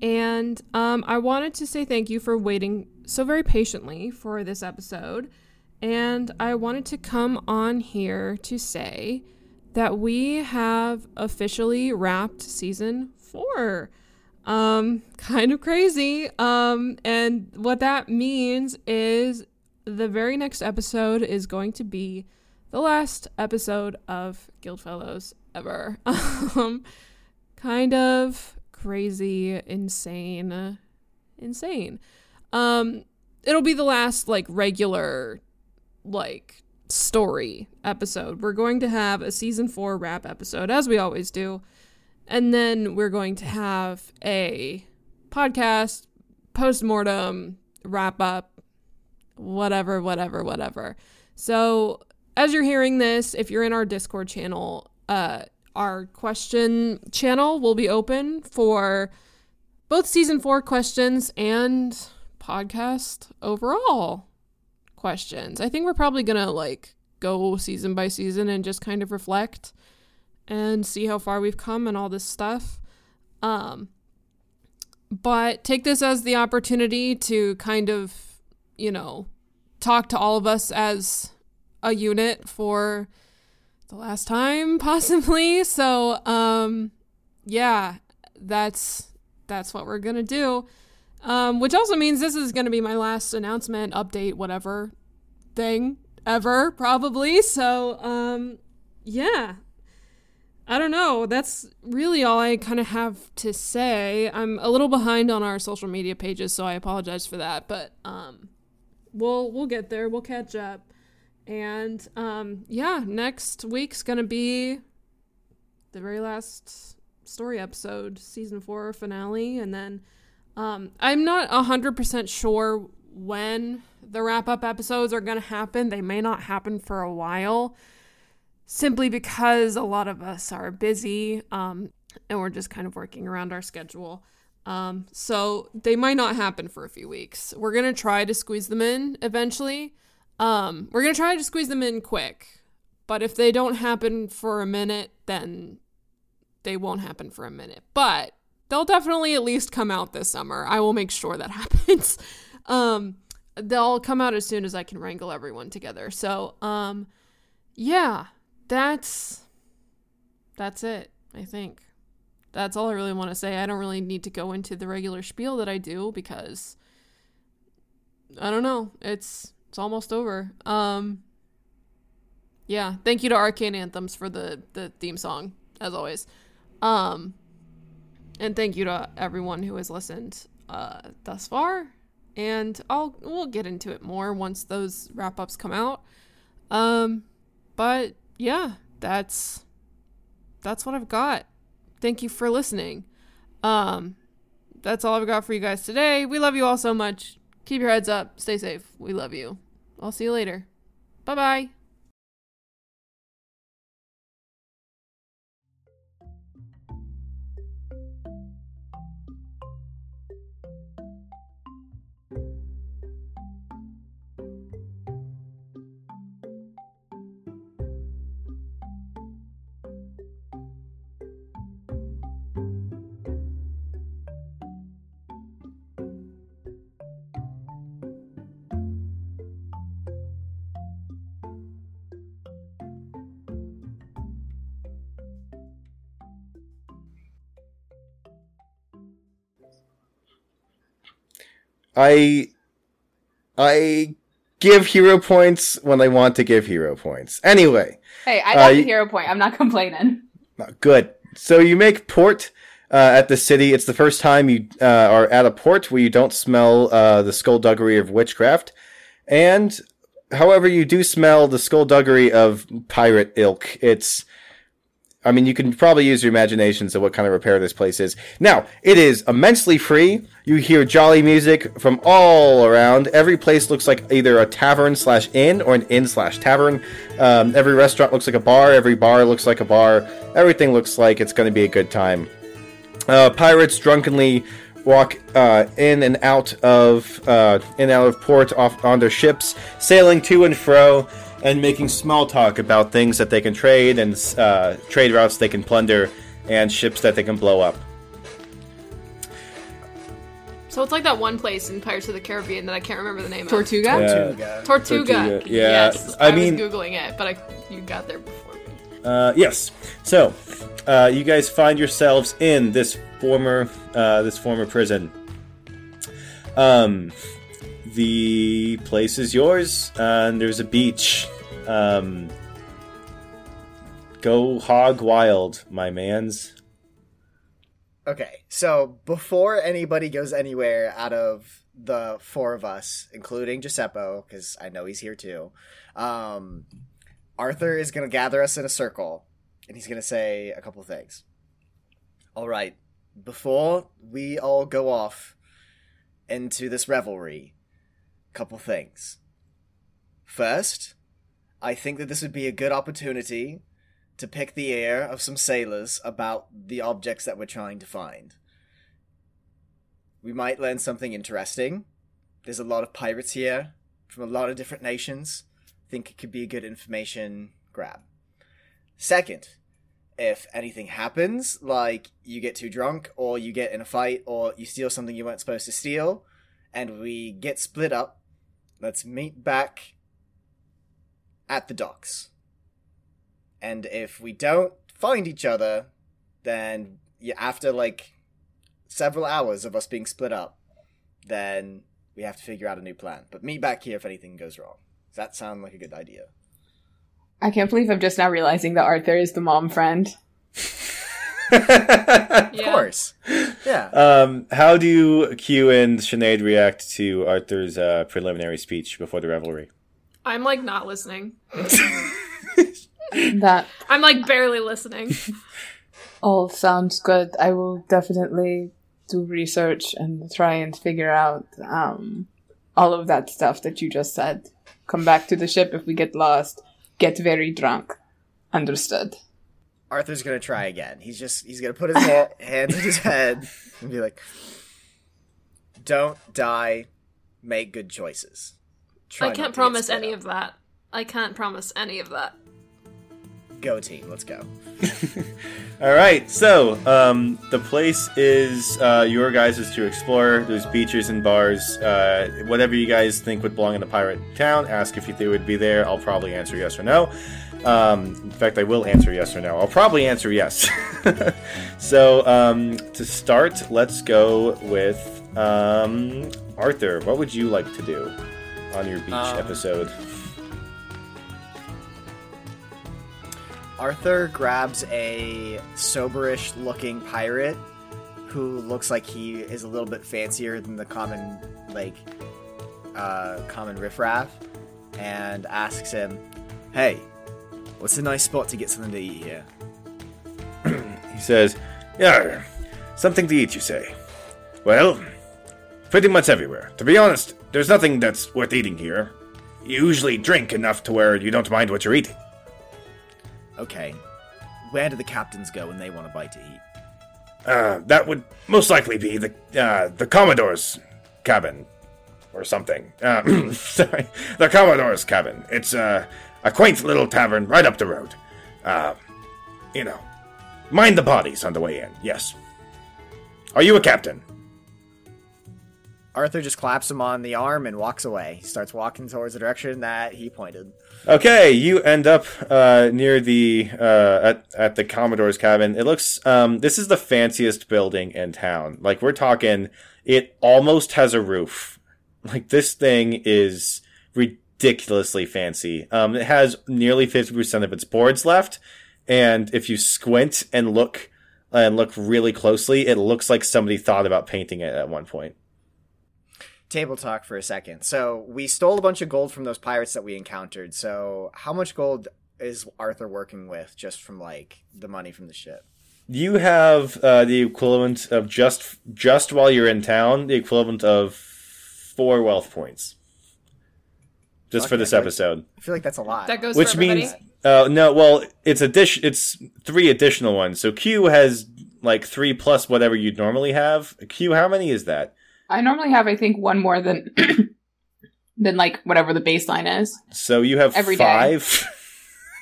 And um, I wanted to say thank you for waiting so very patiently for this episode. And I wanted to come on here to say that we have officially wrapped season four. Um, kind of crazy. Um, and what that means is the very next episode is going to be the last episode of Guildfellows ever. Um, kind of crazy, insane, insane. Um, it'll be the last like regular, like story episode. We're going to have a season four wrap episode, as we always do, and then we're going to have a podcast post mortem wrap up, whatever, whatever, whatever. So as you're hearing this, if you're in our Discord channel, uh, our question channel will be open for both season four questions and podcast overall questions. I think we're probably gonna like go season by season and just kind of reflect and see how far we've come and all this stuff. Um, but take this as the opportunity to kind of, you know, talk to all of us as a unit for the last time possibly so um yeah that's that's what we're gonna do um which also means this is gonna be my last announcement update whatever thing ever probably so um yeah I don't know. That's really all I kind of have to say. I'm a little behind on our social media pages, so I apologize for that. But um, we'll we'll get there. We'll catch up. And um, yeah, next week's gonna be the very last story episode, season four finale, and then um, I'm not hundred percent sure when the wrap up episodes are gonna happen. They may not happen for a while, simply because a lot of us are busy, um, and we're just kind of working around our schedule. Um, so they might not happen for a few weeks. We're gonna try to squeeze them in eventually. Um, we're gonna try to squeeze them in quick, but if they don't happen for a minute, then they won't happen for a minute. But they'll definitely at least come out this summer. I will make sure that happens. um, they'll come out as soon as I can wrangle everyone together. So, um, yeah, that's that's it. I think that's all I really want to say. I don't really need to go into the regular spiel that I do because I don't know. It's it's almost over. Um yeah, thank you to Arcane Anthems for the the theme song as always. Um and thank you to everyone who has listened uh thus far. And I'll we'll get into it more once those wrap-ups come out. Um but yeah, that's that's what I've got. Thank you for listening. Um that's all I've got for you guys today. We love you all so much. Keep your heads up. Stay safe. We love you. I'll see you later. Bye bye. I I give hero points when I want to give hero points. Anyway, Hey, I Uh, got you- the hero point. I'm not complaining. uh, good. So you make port uh, at the city. It's the first time you uh, are at a port where you don't smell uh, the skullduggery of witchcraft, and however, you do smell the skullduggery of pirate ilk. It's I mean, you can probably use your imaginations of what kind of repair this place is. Now, it is immensely free. You hear jolly music from all around. Every place looks like either a tavern slash inn or an inn slash tavern. Um, every restaurant looks like a bar. Every bar looks like a bar. Everything looks like it's going to be a good time. Uh, pirates drunkenly walk uh, in and out of uh, in and out of port off on their ships, sailing to and fro and making small talk about things that they can trade and uh, trade routes they can plunder and ships that they can blow up. So it's like that one place in Pirates of the Caribbean that I can't remember the name Tortuga? of. Yeah. Tortuga. Tortuga. Tortuga, yeah. Yes. I I, mean- was googling it, but I, you got there before me. Uh, yes. So, uh, you guys find yourselves in this former uh, this former prison. Um, the place is yours, and there's a beach. Um, go hog wild, my man's. Okay, so before anybody goes anywhere out of the four of us, including Giuseppe, because I know he's here too, um, Arthur is going to gather us in a circle, and he's going to say a couple things. All right, before we all go off into this revelry, couple things. First, I think that this would be a good opportunity to pick the ear of some sailors about the objects that we're trying to find. We might learn something interesting. There's a lot of pirates here from a lot of different nations. I think it could be a good information grab. Second, if anything happens, like you get too drunk, or you get in a fight, or you steal something you weren't supposed to steal, and we get split up, let's meet back at the docks. And if we don't find each other, then yeah, after like several hours of us being split up, then we have to figure out a new plan. But meet back here if anything goes wrong. Does that sound like a good idea? I can't believe I'm just now realizing that Arthur is the mom friend. Of Yeah. course. Yeah. Um, how do Q and Sinead react to Arthur's uh, preliminary speech before the revelry? I'm like not listening. That I'm like barely listening. all sounds good. I will definitely do research and try and figure out um, all of that stuff that you just said. Come back to the ship if we get lost. Get very drunk. Understood. Arthur's gonna try again. He's just he's gonna put his ha- hands in his head and be like, "Don't die. Make good choices." Try I can't promise any up. of that. I can't promise any of that. Go team. Let's go. All right, so um, the place is uh, your guys' is to explore. There's beaches and bars. Uh, whatever you guys think would belong in a pirate town, ask if they would be there. I'll probably answer yes or no. Um, in fact, I will answer yes or no. I'll probably answer yes. so, um, to start, let's go with um, Arthur. What would you like to do on your beach Um, episode? Arthur grabs a soberish looking pirate who looks like he is a little bit fancier than the common like uh common riffraff and asks him, Hey, what's a nice spot to get something to eat here? He says, Yeah, something to eat, you say? Well, pretty much everywhere. To be honest, there's nothing that's worth eating here. You usually drink enough to where you don't mind what you're eating. Okay. Where do the captains go when they want a bite to eat? Uh, that would most likely be the uh, the Commodore's cabin, or something. Uh, sorry, the Commodore's cabin. It's uh, a quaint little tavern right up the road. Uh, you know, mind the bodies on the way in. Yes. Are you a captain? Arthur just claps him on the arm and walks away. He starts walking towards the direction that he pointed. Okay, you end up uh, near the uh, at at the Commodore's cabin. It looks um, this is the fanciest building in town. Like we're talking, it almost has a roof. Like this thing is ridiculously fancy. Um, it has nearly fifty percent of its boards left, and if you squint and look and look really closely, it looks like somebody thought about painting it at one point. Table talk for a second. So we stole a bunch of gold from those pirates that we encountered. So how much gold is Arthur working with just from like the money from the ship? You have uh, the equivalent of just just while you're in town, the equivalent of four wealth points, just for this like- episode. I feel like that's a lot. That goes Which for means, uh, no, well, it's addition. It's three additional ones. So Q has like three plus whatever you'd normally have. Q, how many is that? I normally have, I think, one more than than like whatever the baseline is. So you have Every day. five.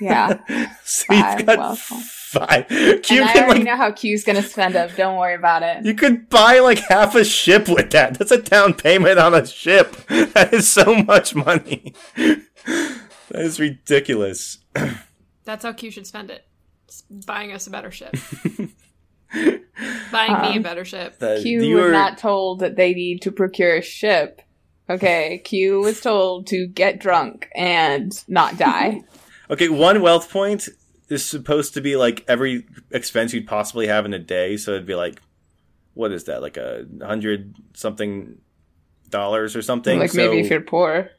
Yeah. so Five you've got wealth points. five. Q and I already like know how Q's gonna spend it. Don't worry about it. You could buy like half a ship with that. That's a down payment on a ship. That is so much money. That is ridiculous. That's how Q should spend it. It's buying us a better ship. buying me a Um, better ship. Uh, Q you was were- not told that they need to procure a ship. Okay, Q was told to get drunk and not die. Okay, one wealth point is supposed to be like every expense you'd possibly have in a day. So it'd be like, what is that? Like a hundred something dollars or something. like maybe if you're poor.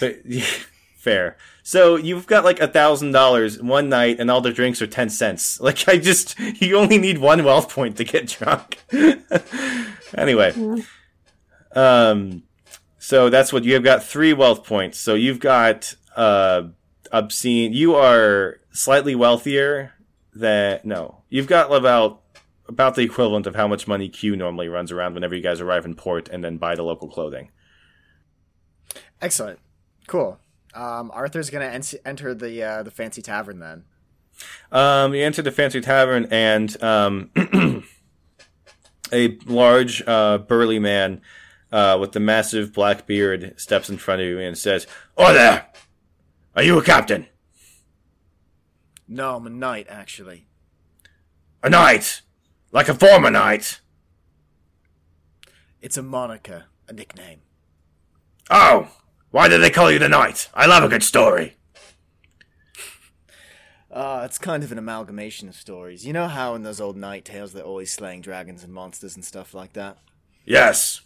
But, fair. So you've got like a thousand dollars one night, and all the drinks are ten cents. Like I just, you only need one wealth point to get drunk. anyway, um, so that's what you have got three wealth points. So you've got uh obscene. You are slightly wealthier than no. You've got about about the equivalent of how much money Q normally runs around whenever you guys arrive in port and then buy the local clothing. Excellent. Cool. Um, Arthur's gonna en- enter the uh, the fancy tavern then. Um, you enter the fancy tavern, and um, a large, uh, burly man uh, with the massive black beard steps in front of you and says, "Oh there! Are you a captain? No, I'm a knight actually. A knight? Like a former knight? It's a moniker, a nickname. Oh, why do they call you the knight? I love a good story." Uh, it's kind of an amalgamation of stories. You know how in those old knight tales they're always slaying dragons and monsters and stuff like that? Yes.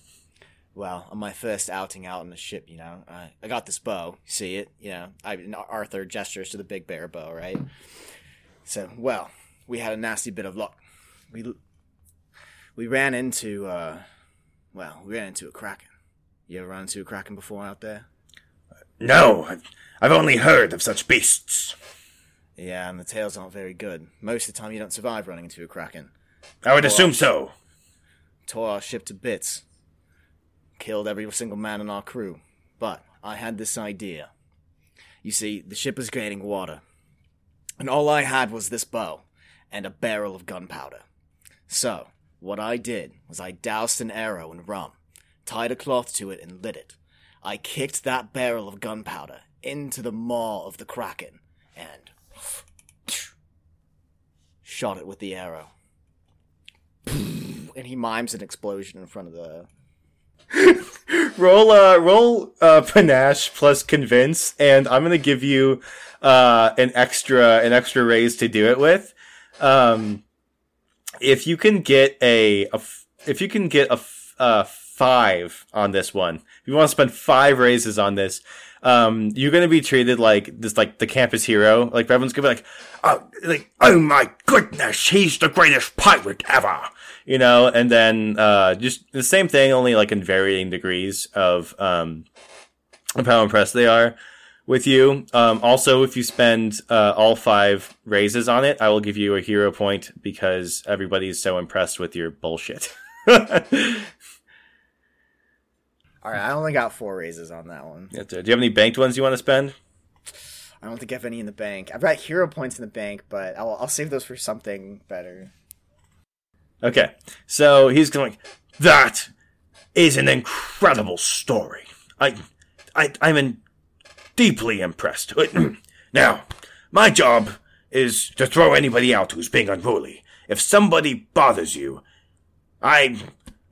Well, on my first outing out on the ship, you know, I, I got this bow. See it? You know, I, Arthur gestures to the big bear bow, right? So, well, we had a nasty bit of luck. We we ran into, uh, well, we ran into a kraken. You ever run into a kraken before out there? No, I've- I've only heard of such beasts. Yeah, and the tales aren't very good. Most of the time, you don't survive running into a kraken. I would assume so. tore our ship to bits, killed every single man in our crew. But I had this idea. You see, the ship was gaining water, and all I had was this bow and a barrel of gunpowder. So, what I did was I doused an arrow in rum, tied a cloth to it, and lit it. I kicked that barrel of gunpowder into the maw of the kraken, and Shot it with the arrow. And he mimes an explosion in front of the. roll uh roll uh panache plus convince and i'm gonna give you uh an extra an extra raise to do it with um if you can get a, if you can get a uh five on this one if you want to spend five raises on this um you're gonna be treated like this like the campus hero like everyone's gonna be like oh like oh my goodness he's the greatest pirate ever you know, and then uh, just the same thing, only like in varying degrees of um, of how impressed they are with you. Um, also, if you spend uh, all five raises on it, I will give you a hero point because everybody's so impressed with your bullshit. All right, I only got four raises on that one. Do you have any banked ones you want to spend? I don't think I have any in the bank. I've got hero points in the bank, but I'll, I'll save those for something better. Okay, so he's going. That is an incredible story. I, I, I'm in, deeply impressed. now, my job is to throw anybody out who's being unruly. If somebody bothers you, I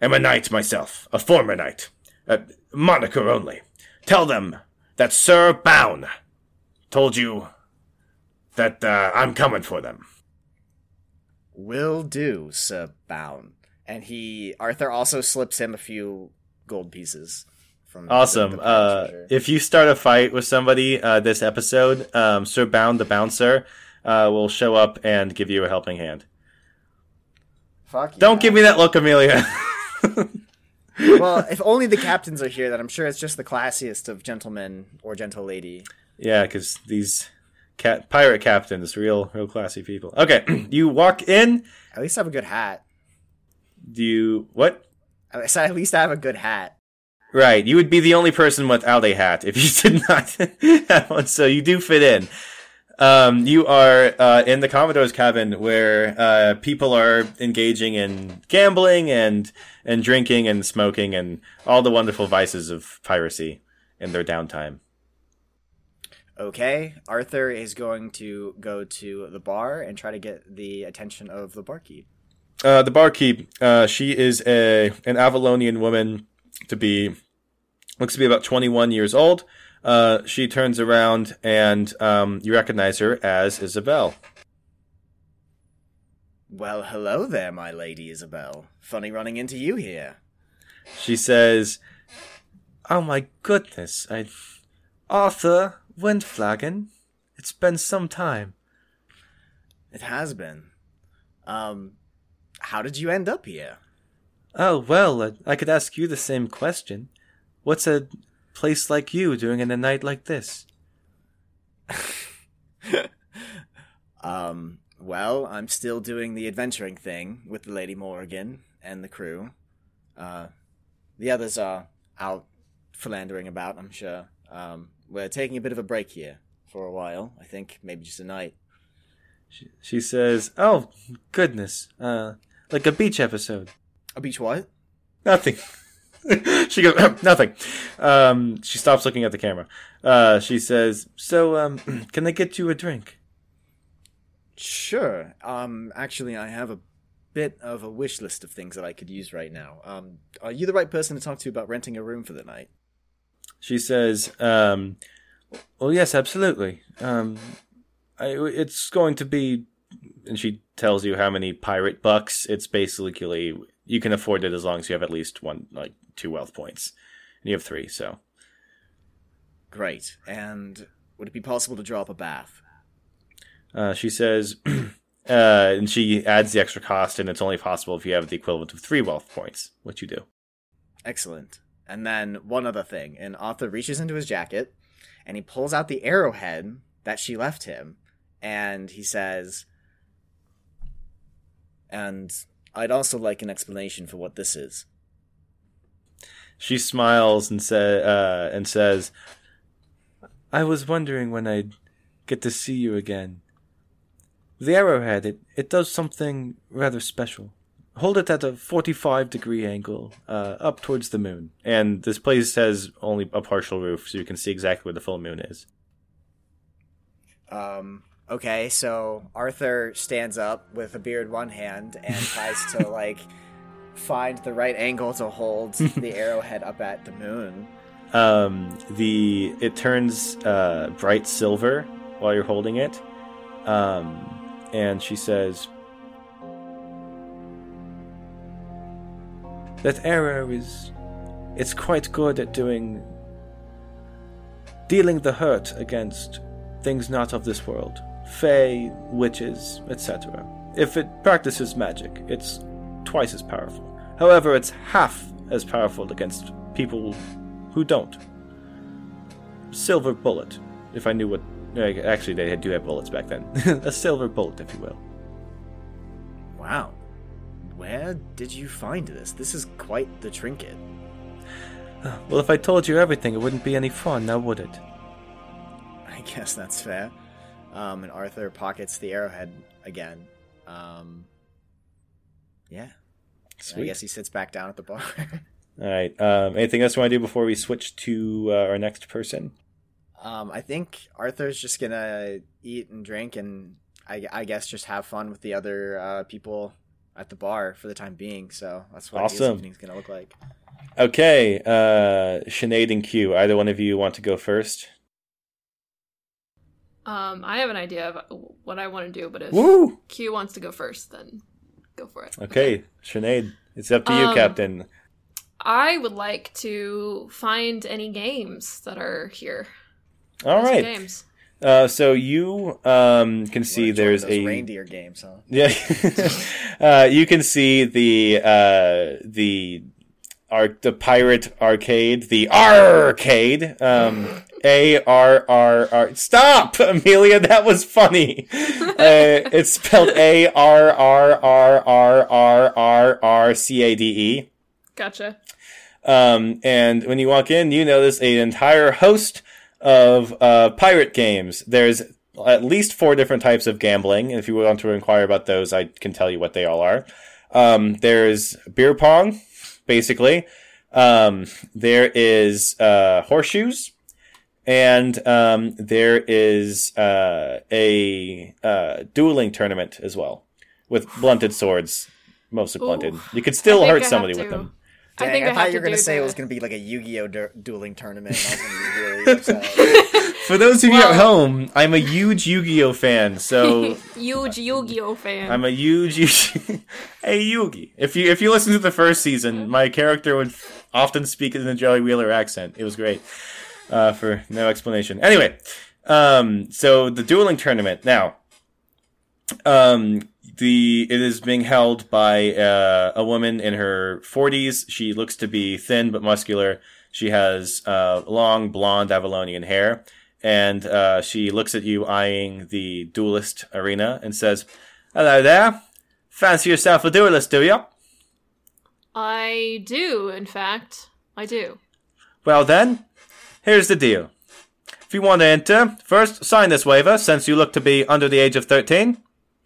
am a knight myself, a former knight, a moniker only. Tell them that Sir Bown told you that uh, I'm coming for them. Will do, Sir Bound. And he Arthur also slips him a few gold pieces from the- Awesome. the pirate uh, if you start a fight with somebody uh, this episode, um, Sir Bound the Bouncer uh, will show up and give you a helping hand. Fuck Don't yeah. give me that look, Amelia. well, if only the captains are here, then I'm sure it's just the classiest of gentlemen or gentle lady. yeah, because these ca- pirate captains, real, real classy people. Okay, you walk in. At least I have a good hat. Do you what? I said at least I have a good hat. Right, you would be the only person without a hat if you did not have one. So you do fit in. Um, you are uh, in the Commodore's cabin where uh, people are engaging in gambling and and drinking and smoking and all the wonderful vices of piracy in their downtime. Okay, Arthur is going to go to the bar and try to get the attention of the barkeep. Uh, the barkeep, uh, she is a an Avalonian woman to be looks to be about 21 years old. Uh, she turns around and um, you recognize her as Isabel. Well, hello there, my lady Isabel. Funny running into you here. She says, "Oh my goodness, I Arthur Windflagon. It's been some time." It has been. Um, how did you end up here? Oh well, I could ask you the same question. What's a place like you doing in a night like this? Um, well, I'm still doing the adventuring thing with the Lady Morrigan and the crew. Uh, the others are out philandering about, I'm sure. Um, we're taking a bit of a break here for a while. I think maybe just a night. She, she says, "Oh goodness, uh, like a beach episode." A beach what? Nothing. she goes, nothing. Um, she stops looking at the camera. Uh, she says, "So, um, can I get you a drink?" Sure. Um, actually, I have a bit of a wish list of things that I could use right now. Um, are you the right person to talk to about renting a room for the night? She says, um, "Well, yes, absolutely. Um, I, it's going to be," and she tells you how many pirate bucks. It's basically you can afford it as long as you have at least one, like two wealth points, and you have three. So, Great. And would it be possible to draw up a bath? uh, she says, uh, and she adds the extra cost, and it's only possible if you have the equivalent of three wealth points, which you do. Excellent. And then one other thing, and Arthur reaches into his jacket and he pulls out the arrowhead that she left him, and he says, "And I'd also like an explanation for what this is." She smiles and say, uh, and says, "I was wondering when I'd get to see you again. The arrowhead, it, it does something rather special. Hold it at a 45 degree angle, uh, up towards the moon. And this place has only a partial roof, so you can see exactly where the full moon is. Um, Okay, so Arthur stands up with a beard one hand and tries to like find the right angle to hold the arrowhead up at the moon. Um, the it turns uh, bright silver while you're holding it, um, and she says, "That arrow is, it's quite good at doing, dealing the hurt against things not of this world, fae, witches, etc. If it practices magic, it's twice as powerful. However, it's half as powerful against people who don't. Silver bullet, if I knew what. Actually, they do have bullets back then. a silver bullet, if you will. Wow. Where did you find this? This is quite the trinket. Well, if I told you everything, it wouldn't be any fun, now would it? I guess that's fair. Um, and Arthur pockets the arrowhead again. Um, yeah. So I guess he sits back down at the bar. All right. Um, anything else you want to do before we switch to uh, our next person? um, I think Arthur's just gonna eat and drink, and I, I guess just have fun with the other uh, people at the bar for the time being. So that's what his Awesome. evening's gonna look like. Okay. Uh, Sinead and Q. Either one of you want to go first? Um, I have an idea of what I want to do, but if Woo! Q wants to go first, then go for it. Okay, Sinead. It's up to you, Um, Captain. I would like to find any games that are here. All Some right. Games. Uh, so you um, can see there's a reindeer games, huh? Yeah, uh, you can see the uh, the arc the pirate arcade, the arcade. Um, A R R R. Stop, Amelia. That was funny. Uh, it's spelled A R R R R R R R C A D E. Gotcha. Um, and when you walk in, you notice an entire host of uh, pirate games. There's at least four different types of gambling. And if you want to inquire about those, I can tell you what they all are. Um, there's beer pong, basically. Um, there is uh, horseshoes. And um, there is uh, a uh, dueling tournament as well with blunted swords, mostly blunted. Ooh. You could still hurt I somebody to- with them. Dang, I think I, I, thought you were gonna say the... it was gonna be like a Yu-Gi-Oh du- dueling tournament. And I was gonna be really upset. For those of you Well- at home, I'm a huge Yu-Gi-Oh fan, so huge Yu-Gi-Oh fan. I'm a huge Yu- hey Yugi. If you if you listen to the first season, my character would often speak in a Joey Wheeler accent. It was great. Uh, for no explanation. Anyway, um, so the dueling tournament now. Um, the it is being held by uh, a woman in her 40s. She looks to be thin but muscular. She has uh, long blonde Avalonian hair, and uh, she looks at you, eyeing the duelist arena, and says, "Hello there. Fancy yourself a duelist, do you? I do, in fact. I do. Well then, here's the deal. If you want to enter, first sign this waiver, since you look to be under the age of 13.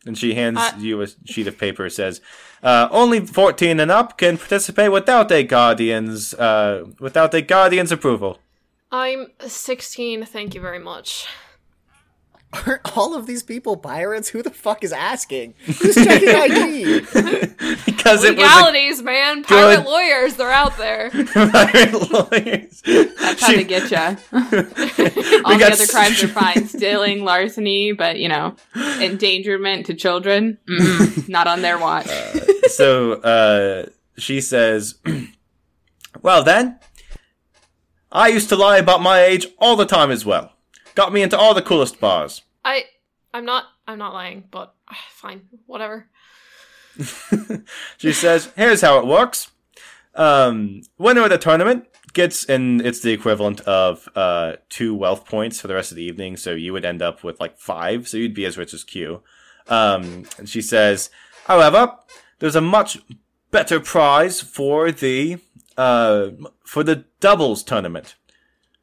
And she hands Uh, you a sheet of paper. Says, uh, "Only 14 and up can participate without a guardian's uh, without a guardian's approval." I'm 16, thank you very much. Aren't all of these people pirates? Who the fuck is asking? Who's checking ID? because it was Legalities, man. Pirate good- lawyers, they're out there. a pirate lawyers. That's how they get you. All the got other crimes are fine. Stealing, larceny, but you know, endangerment to children, not on their watch. so uh, she says, "Well then, I used to lie about my age all the time as well. Got me into all the coolest bars." I I'm not I'm not lying, but ah, fine, whatever. she says, "Here's how it works. Um, winner of the tournament gets, and it's the equivalent of uh, two wealth points for the rest of the evening. So you would end up with like five. So you'd be as rich as Q." Um, and she says, "However, there's a much better prize for the uh, for the doubles tournament.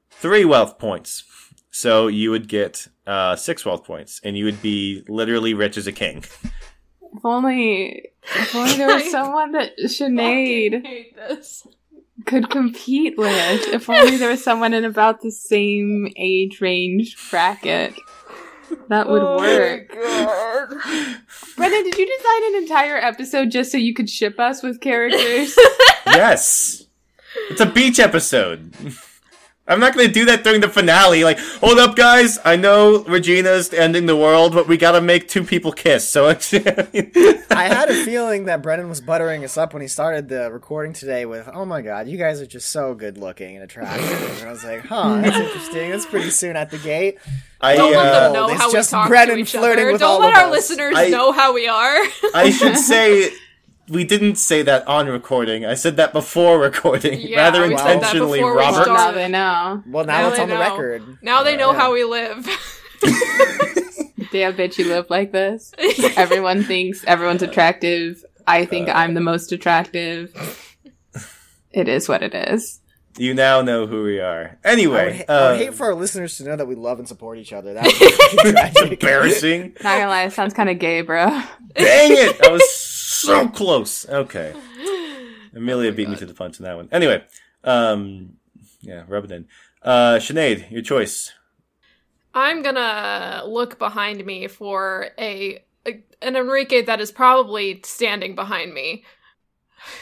Three wealth points. So you would get uh, six wealth points, and you would be literally rich as a king." If only, if only there was someone that Sinead hate could compete with. If only there was someone in about the same age range bracket. That would Oh work. God. Brennan, did you design an entire episode just so you could ship us with characters? yes. It's a beach episode. I'm not going to do that during the finale. Like, hold up, guys. I know Regina's ending the world, but we got to make two people kiss. So, I had a feeling that Brennan was buttering us up when he started the recording today with, "Oh my god, you guys are just so good looking and attractive." And I was like, "Huh, that's interesting. That's pretty soon at the gate." I, Don't let them uh, know it's how just we talk Brennan to each flirting other. with Don't let our us. listeners I- know how we are. I should say we didn't say that on recording. I said that before recording, Yeah, rather we that intentionally, before Robert. well, now they know. Well, now, Now it's they on the record. now they know Yeah. how we live. Damn bitch, you live like this. Everyone thinks everyone's attractive. I think I'm the most attractive. It is what it is. You now know who we are. I would, Anyway, ha- I would uh, hate for our listeners to know that we love and support each other. That would be pretty tragic. embarrassing. Not gonna lie, it sounds kind of gay, bro. Dang it! I was so close. Okay. Amelia beat me to the punch in that one. Anyway, um, yeah, rub it in. Uh, Sinead, your choice. I'm gonna look behind me for a, a an Enrique that is probably standing behind me.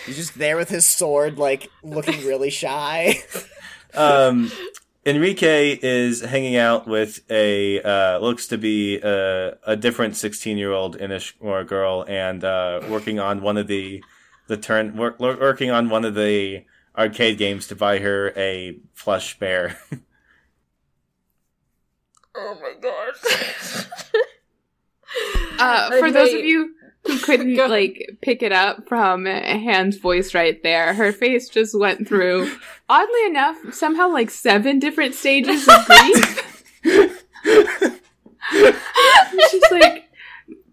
He's just there with his sword, like looking really shy. Um, Enrique is hanging out with a uh, looks to be a, a different sixteen-year-old Inish or girl, and uh, working on one of the the turn work, working on one of the arcade games to buy her a plush bear. Oh my god. Uh, I for those of you couldn't like pick it up from Han's voice right there, her face just went through, oddly enough, somehow like seven different stages of grief. She's like,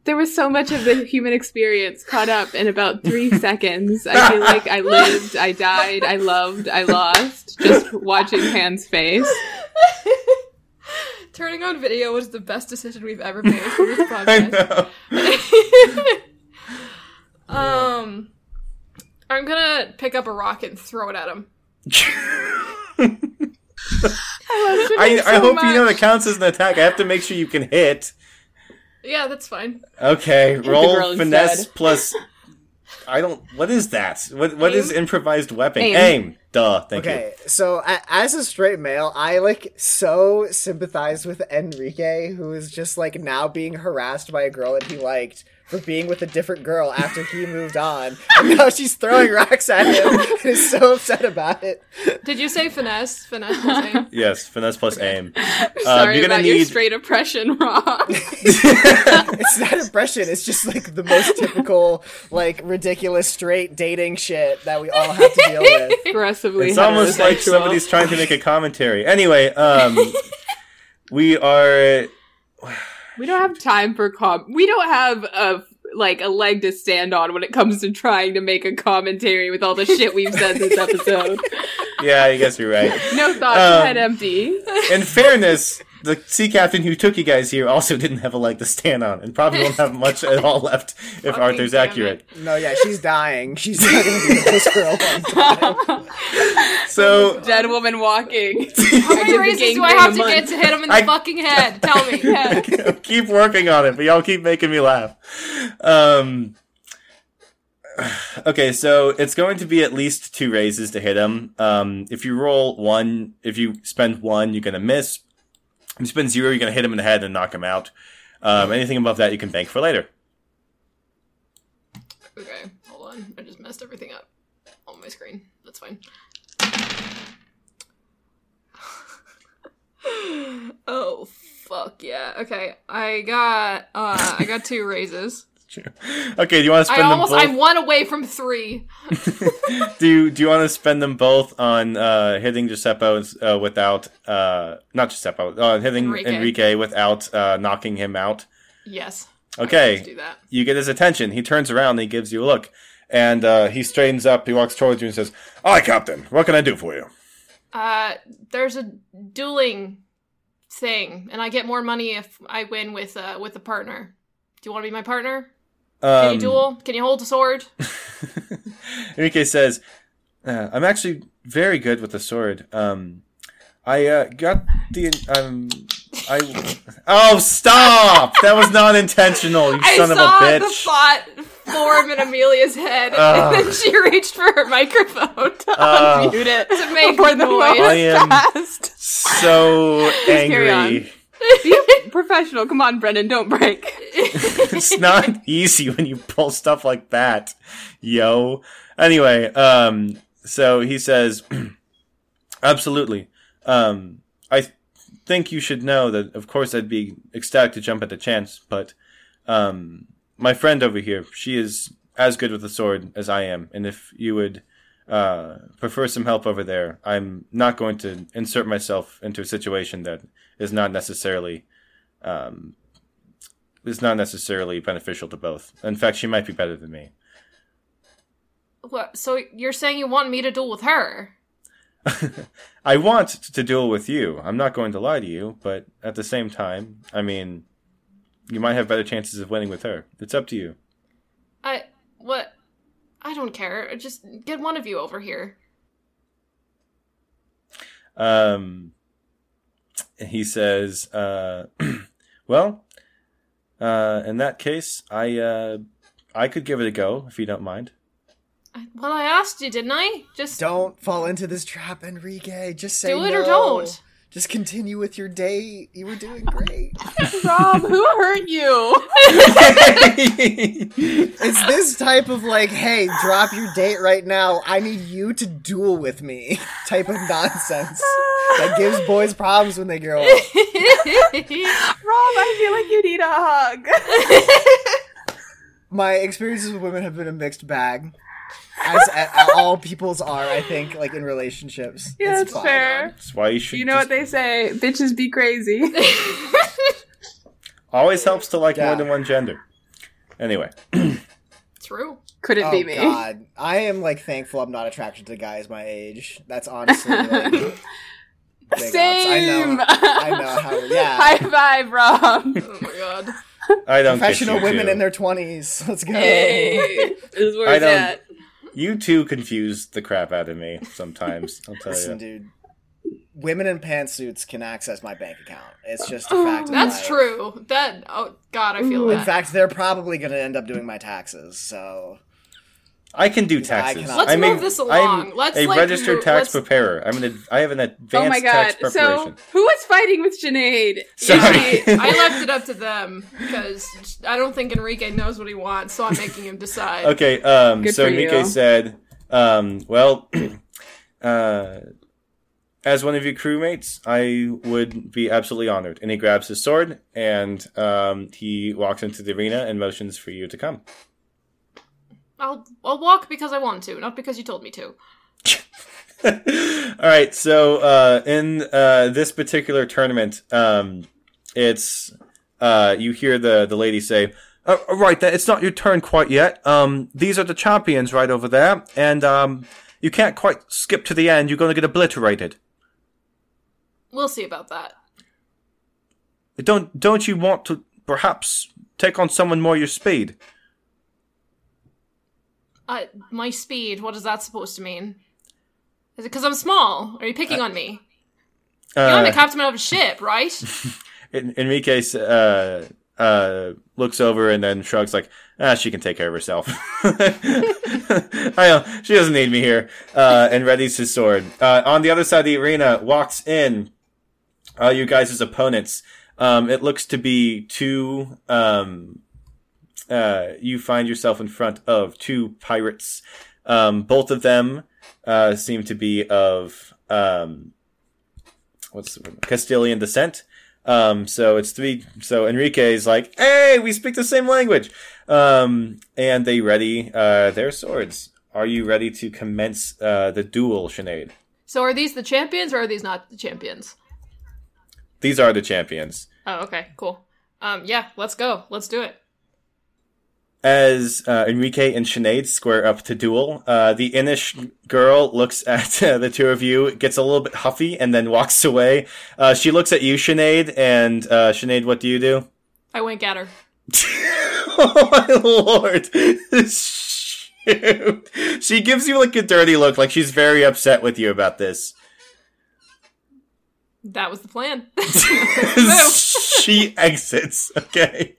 there was so much of the human experience caught up in about three seconds. I feel like I lived, I died, I loved, I lost, just watching Han's face. Turning on video was the best decision we've ever made for this I podcast. know. um, I'm gonna pick up a rock and throw it at him. I, I hope you know that counts as an attack. I have to make sure you can hit. Yeah, that's fine. Okay, roll finesse instead. plus. I don't. What is that? What What is Aim? improvised weapon? Aim. Aim. Duh. Thank you. Okay, so a- as a straight male, I like so sympathize with Enrique, who is just like now being harassed by a girl that he liked for being with a different girl after he moved on, and now she's throwing rocks at him and is so upset about it. Did you say finesse? Finesse plus aim? Yes, finesse plus aim. Uh, Sorry you're gonna about your straight oppression, Rob. It's not oppression, it's just like the most typical, like ridiculous straight dating shit that we all have to deal with. Aggressively It's almost like somebody's trying to make a commentary. Anyway, um, we are. We don't have time for com. We don't have a like a leg to stand on when it comes to trying to make a commentary with all the shit we've said this episode. Yeah, I guess you're right. No thoughts, Um, head empty. In fairness, the sea captain who took you guys here also didn't have a leg to stand on, and probably won't have much at all left if Fucking Arthur's damn accurate. No, yeah, she's dying. She's not going to be this for a long time. So Dead woman walking. How many raises do I have to get to hit him in the I- fucking head? Tell me. keep working on it, but y'all keep making me laugh. Um, okay, so it's going to be at least two raises to hit him. Um, if you roll one, if you spend one, you're gonna miss. If you spend zero, you're gonna hit him in the head and knock him out. Um, anything above that, you can bank for later. Okay, hold on. I just messed everything up on my screen. That's fine. oh fuck yeah. Okay, I got uh I got two raises. Okay, do you want to I spend them almost both? I'm one away from three. do you, do you want to spend them both on uh, hitting Giuseppe uh, without uh, not Giuseppe, uh, hitting Enrique. Enrique, without uh, knocking him out? Yes. Okay, Let's do that. you get his attention. He turns around and he gives you a look. And uh, he straightens up, he walks towards you and says, Hi, Captain. What can I do for you? Uh there's a dueling thing, and I get more money if I win with uh with a partner. Do you want to be my partner? Can Um, you duel? Can you hold a sword? Enrique says, uh, I'm actually very good with the sword. Um, I uh, got the. Um, I. Oh, stop! That was not intentional. You I son of a saw bitch. the thought form in Amelia's head, Ugh. and then she reached for her microphone to Ugh. Mute it to make the noise. I am Fast. so carry angry. Be professional. Come on, Brennan. Don't break. it's not easy when you pull stuff like that, yo. Anyway, um, so he says, absolutely. Um, I th- think you should know that, of course, I'd be ecstatic to jump at the chance, but um, my friend over here, she is as good with the sword as I am, and if you would uh, prefer some help over there, I'm not going to insert myself into a situation that is not necessarily um, is not necessarily beneficial to both. In fact, she might be better than me. What? So you're saying you want me to duel with her? I want to duel with you. I'm not going to lie to you, but at the same time, I mean, you might have better chances of winning with her. It's up to you. I? I don't care. Just get one of you over here. Um, he says, uh, "Well, uh, in that case, I uh, I could give it a go if you don't mind." Well, I asked you, didn't I? Just Don't fall into this trap, Enrique. Just say do it or don't. Just continue with your date. You were doing great. Rob, who hurt you? it's this type of like, hey, drop your date right now. I need you to duel with me type of nonsense that gives boys problems when they grow up. Rob, I feel like you need a hug. My experiences with women have been a mixed bag. As, as all people's are, I think, like in relationships. Yeah, It's that's fair. That's why you should. You know just- what they say? Bitches be crazy. always helps to like Yeah. more than one gender. Anyway, True. Could it Oh be me? God, I am like thankful I'm not attracted to guys my age. That's honestly like, big ups. Same. I know. I know how. Yeah. High five, Rob. Oh my god. I don't. get Professional you women two. in their twenties. Let's go. Hey, this is where I it's don't- at. You two confuse the crap out of me sometimes. I'll tell Listen, you. dude. Women in pantsuits can access my bank account. It's just a oh, fact. of That's life. true. That oh god, I feel In that. fact, they're probably going to end up doing my taxes. So I can do I taxes. cannot- Let's I'm move a- this I'm along. Let's, a like, registered move- tax let's- preparer. I'm an. ad- I have an advanced tax preparation. Oh my god. tax So, who was fighting with Sinead? Sorry. Is she- I left it up to them because I don't think Enrique knows what he wants, so I'm making him decide. okay. Um. Good so for Enrique you. said, um. Well, uh, as one of your crewmates, I would be absolutely honored. And he grabs his sword and um he walks into the arena and motions for you to come. I'll I'll walk because I want to, not because you told me to. All right, so uh, in uh, this particular tournament, um, it's uh, you hear the the lady say, uh, "Right, that it's not your turn quite yet. Um, these are the champions right over there, and um, you can't quite skip to the end. You're going to get obliterated. We'll see about that. Don't don't you want to perhaps take on someone more your speed? Uh, my speed. What is that supposed to mean? Is it because I'm small? Are you picking on me? You're Uh, the captain of a ship, right? En- Enrique uh, uh, looks over and then shrugs, like, ah, she can take care of herself. I know, she doesn't need me here. Uh, and readies his sword. Uh, on the other side of the arena, walks in uh, you guys' opponents. Um, it looks to be two, um, uh, you find yourself in front of two pirates. Um, both of them uh, seem to be of um, what's the word? Castilian descent. Um, so it's three. So Enrique is like, "Hey, we speak the same language," um, and they ready uh, their swords. Are you ready to commence uh, the duel, Sinead? so are these the champions or are these not the champions? These are the champions. Oh, okay, cool. Um, yeah, let's go. Let's do it. As uh, Enrique and Sinead square up to duel, uh, the Inish girl looks at uh, the two of you, gets a little bit huffy, and then walks away. Uh, she looks at you, Sinead, and uh, Sinead, what do you do? I wink at her. oh my lord! Shoot. She gives you like a dirty look, like she's very upset with you about this. That was the plan. she exits. Okay.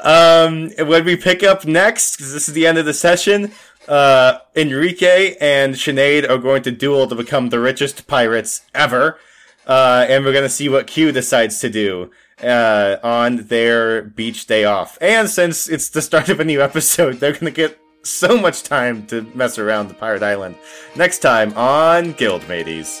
Um, when we pick up next, because this is the end of the session, uh, Enrique and Sinead are going to duel to become the richest pirates ever. Uh, and we're going to see what Q decides to do uh, on their beach day off. And since it's the start of a new episode, they're going to get so much time to mess around the pirate island. Next time on Guild Mateys.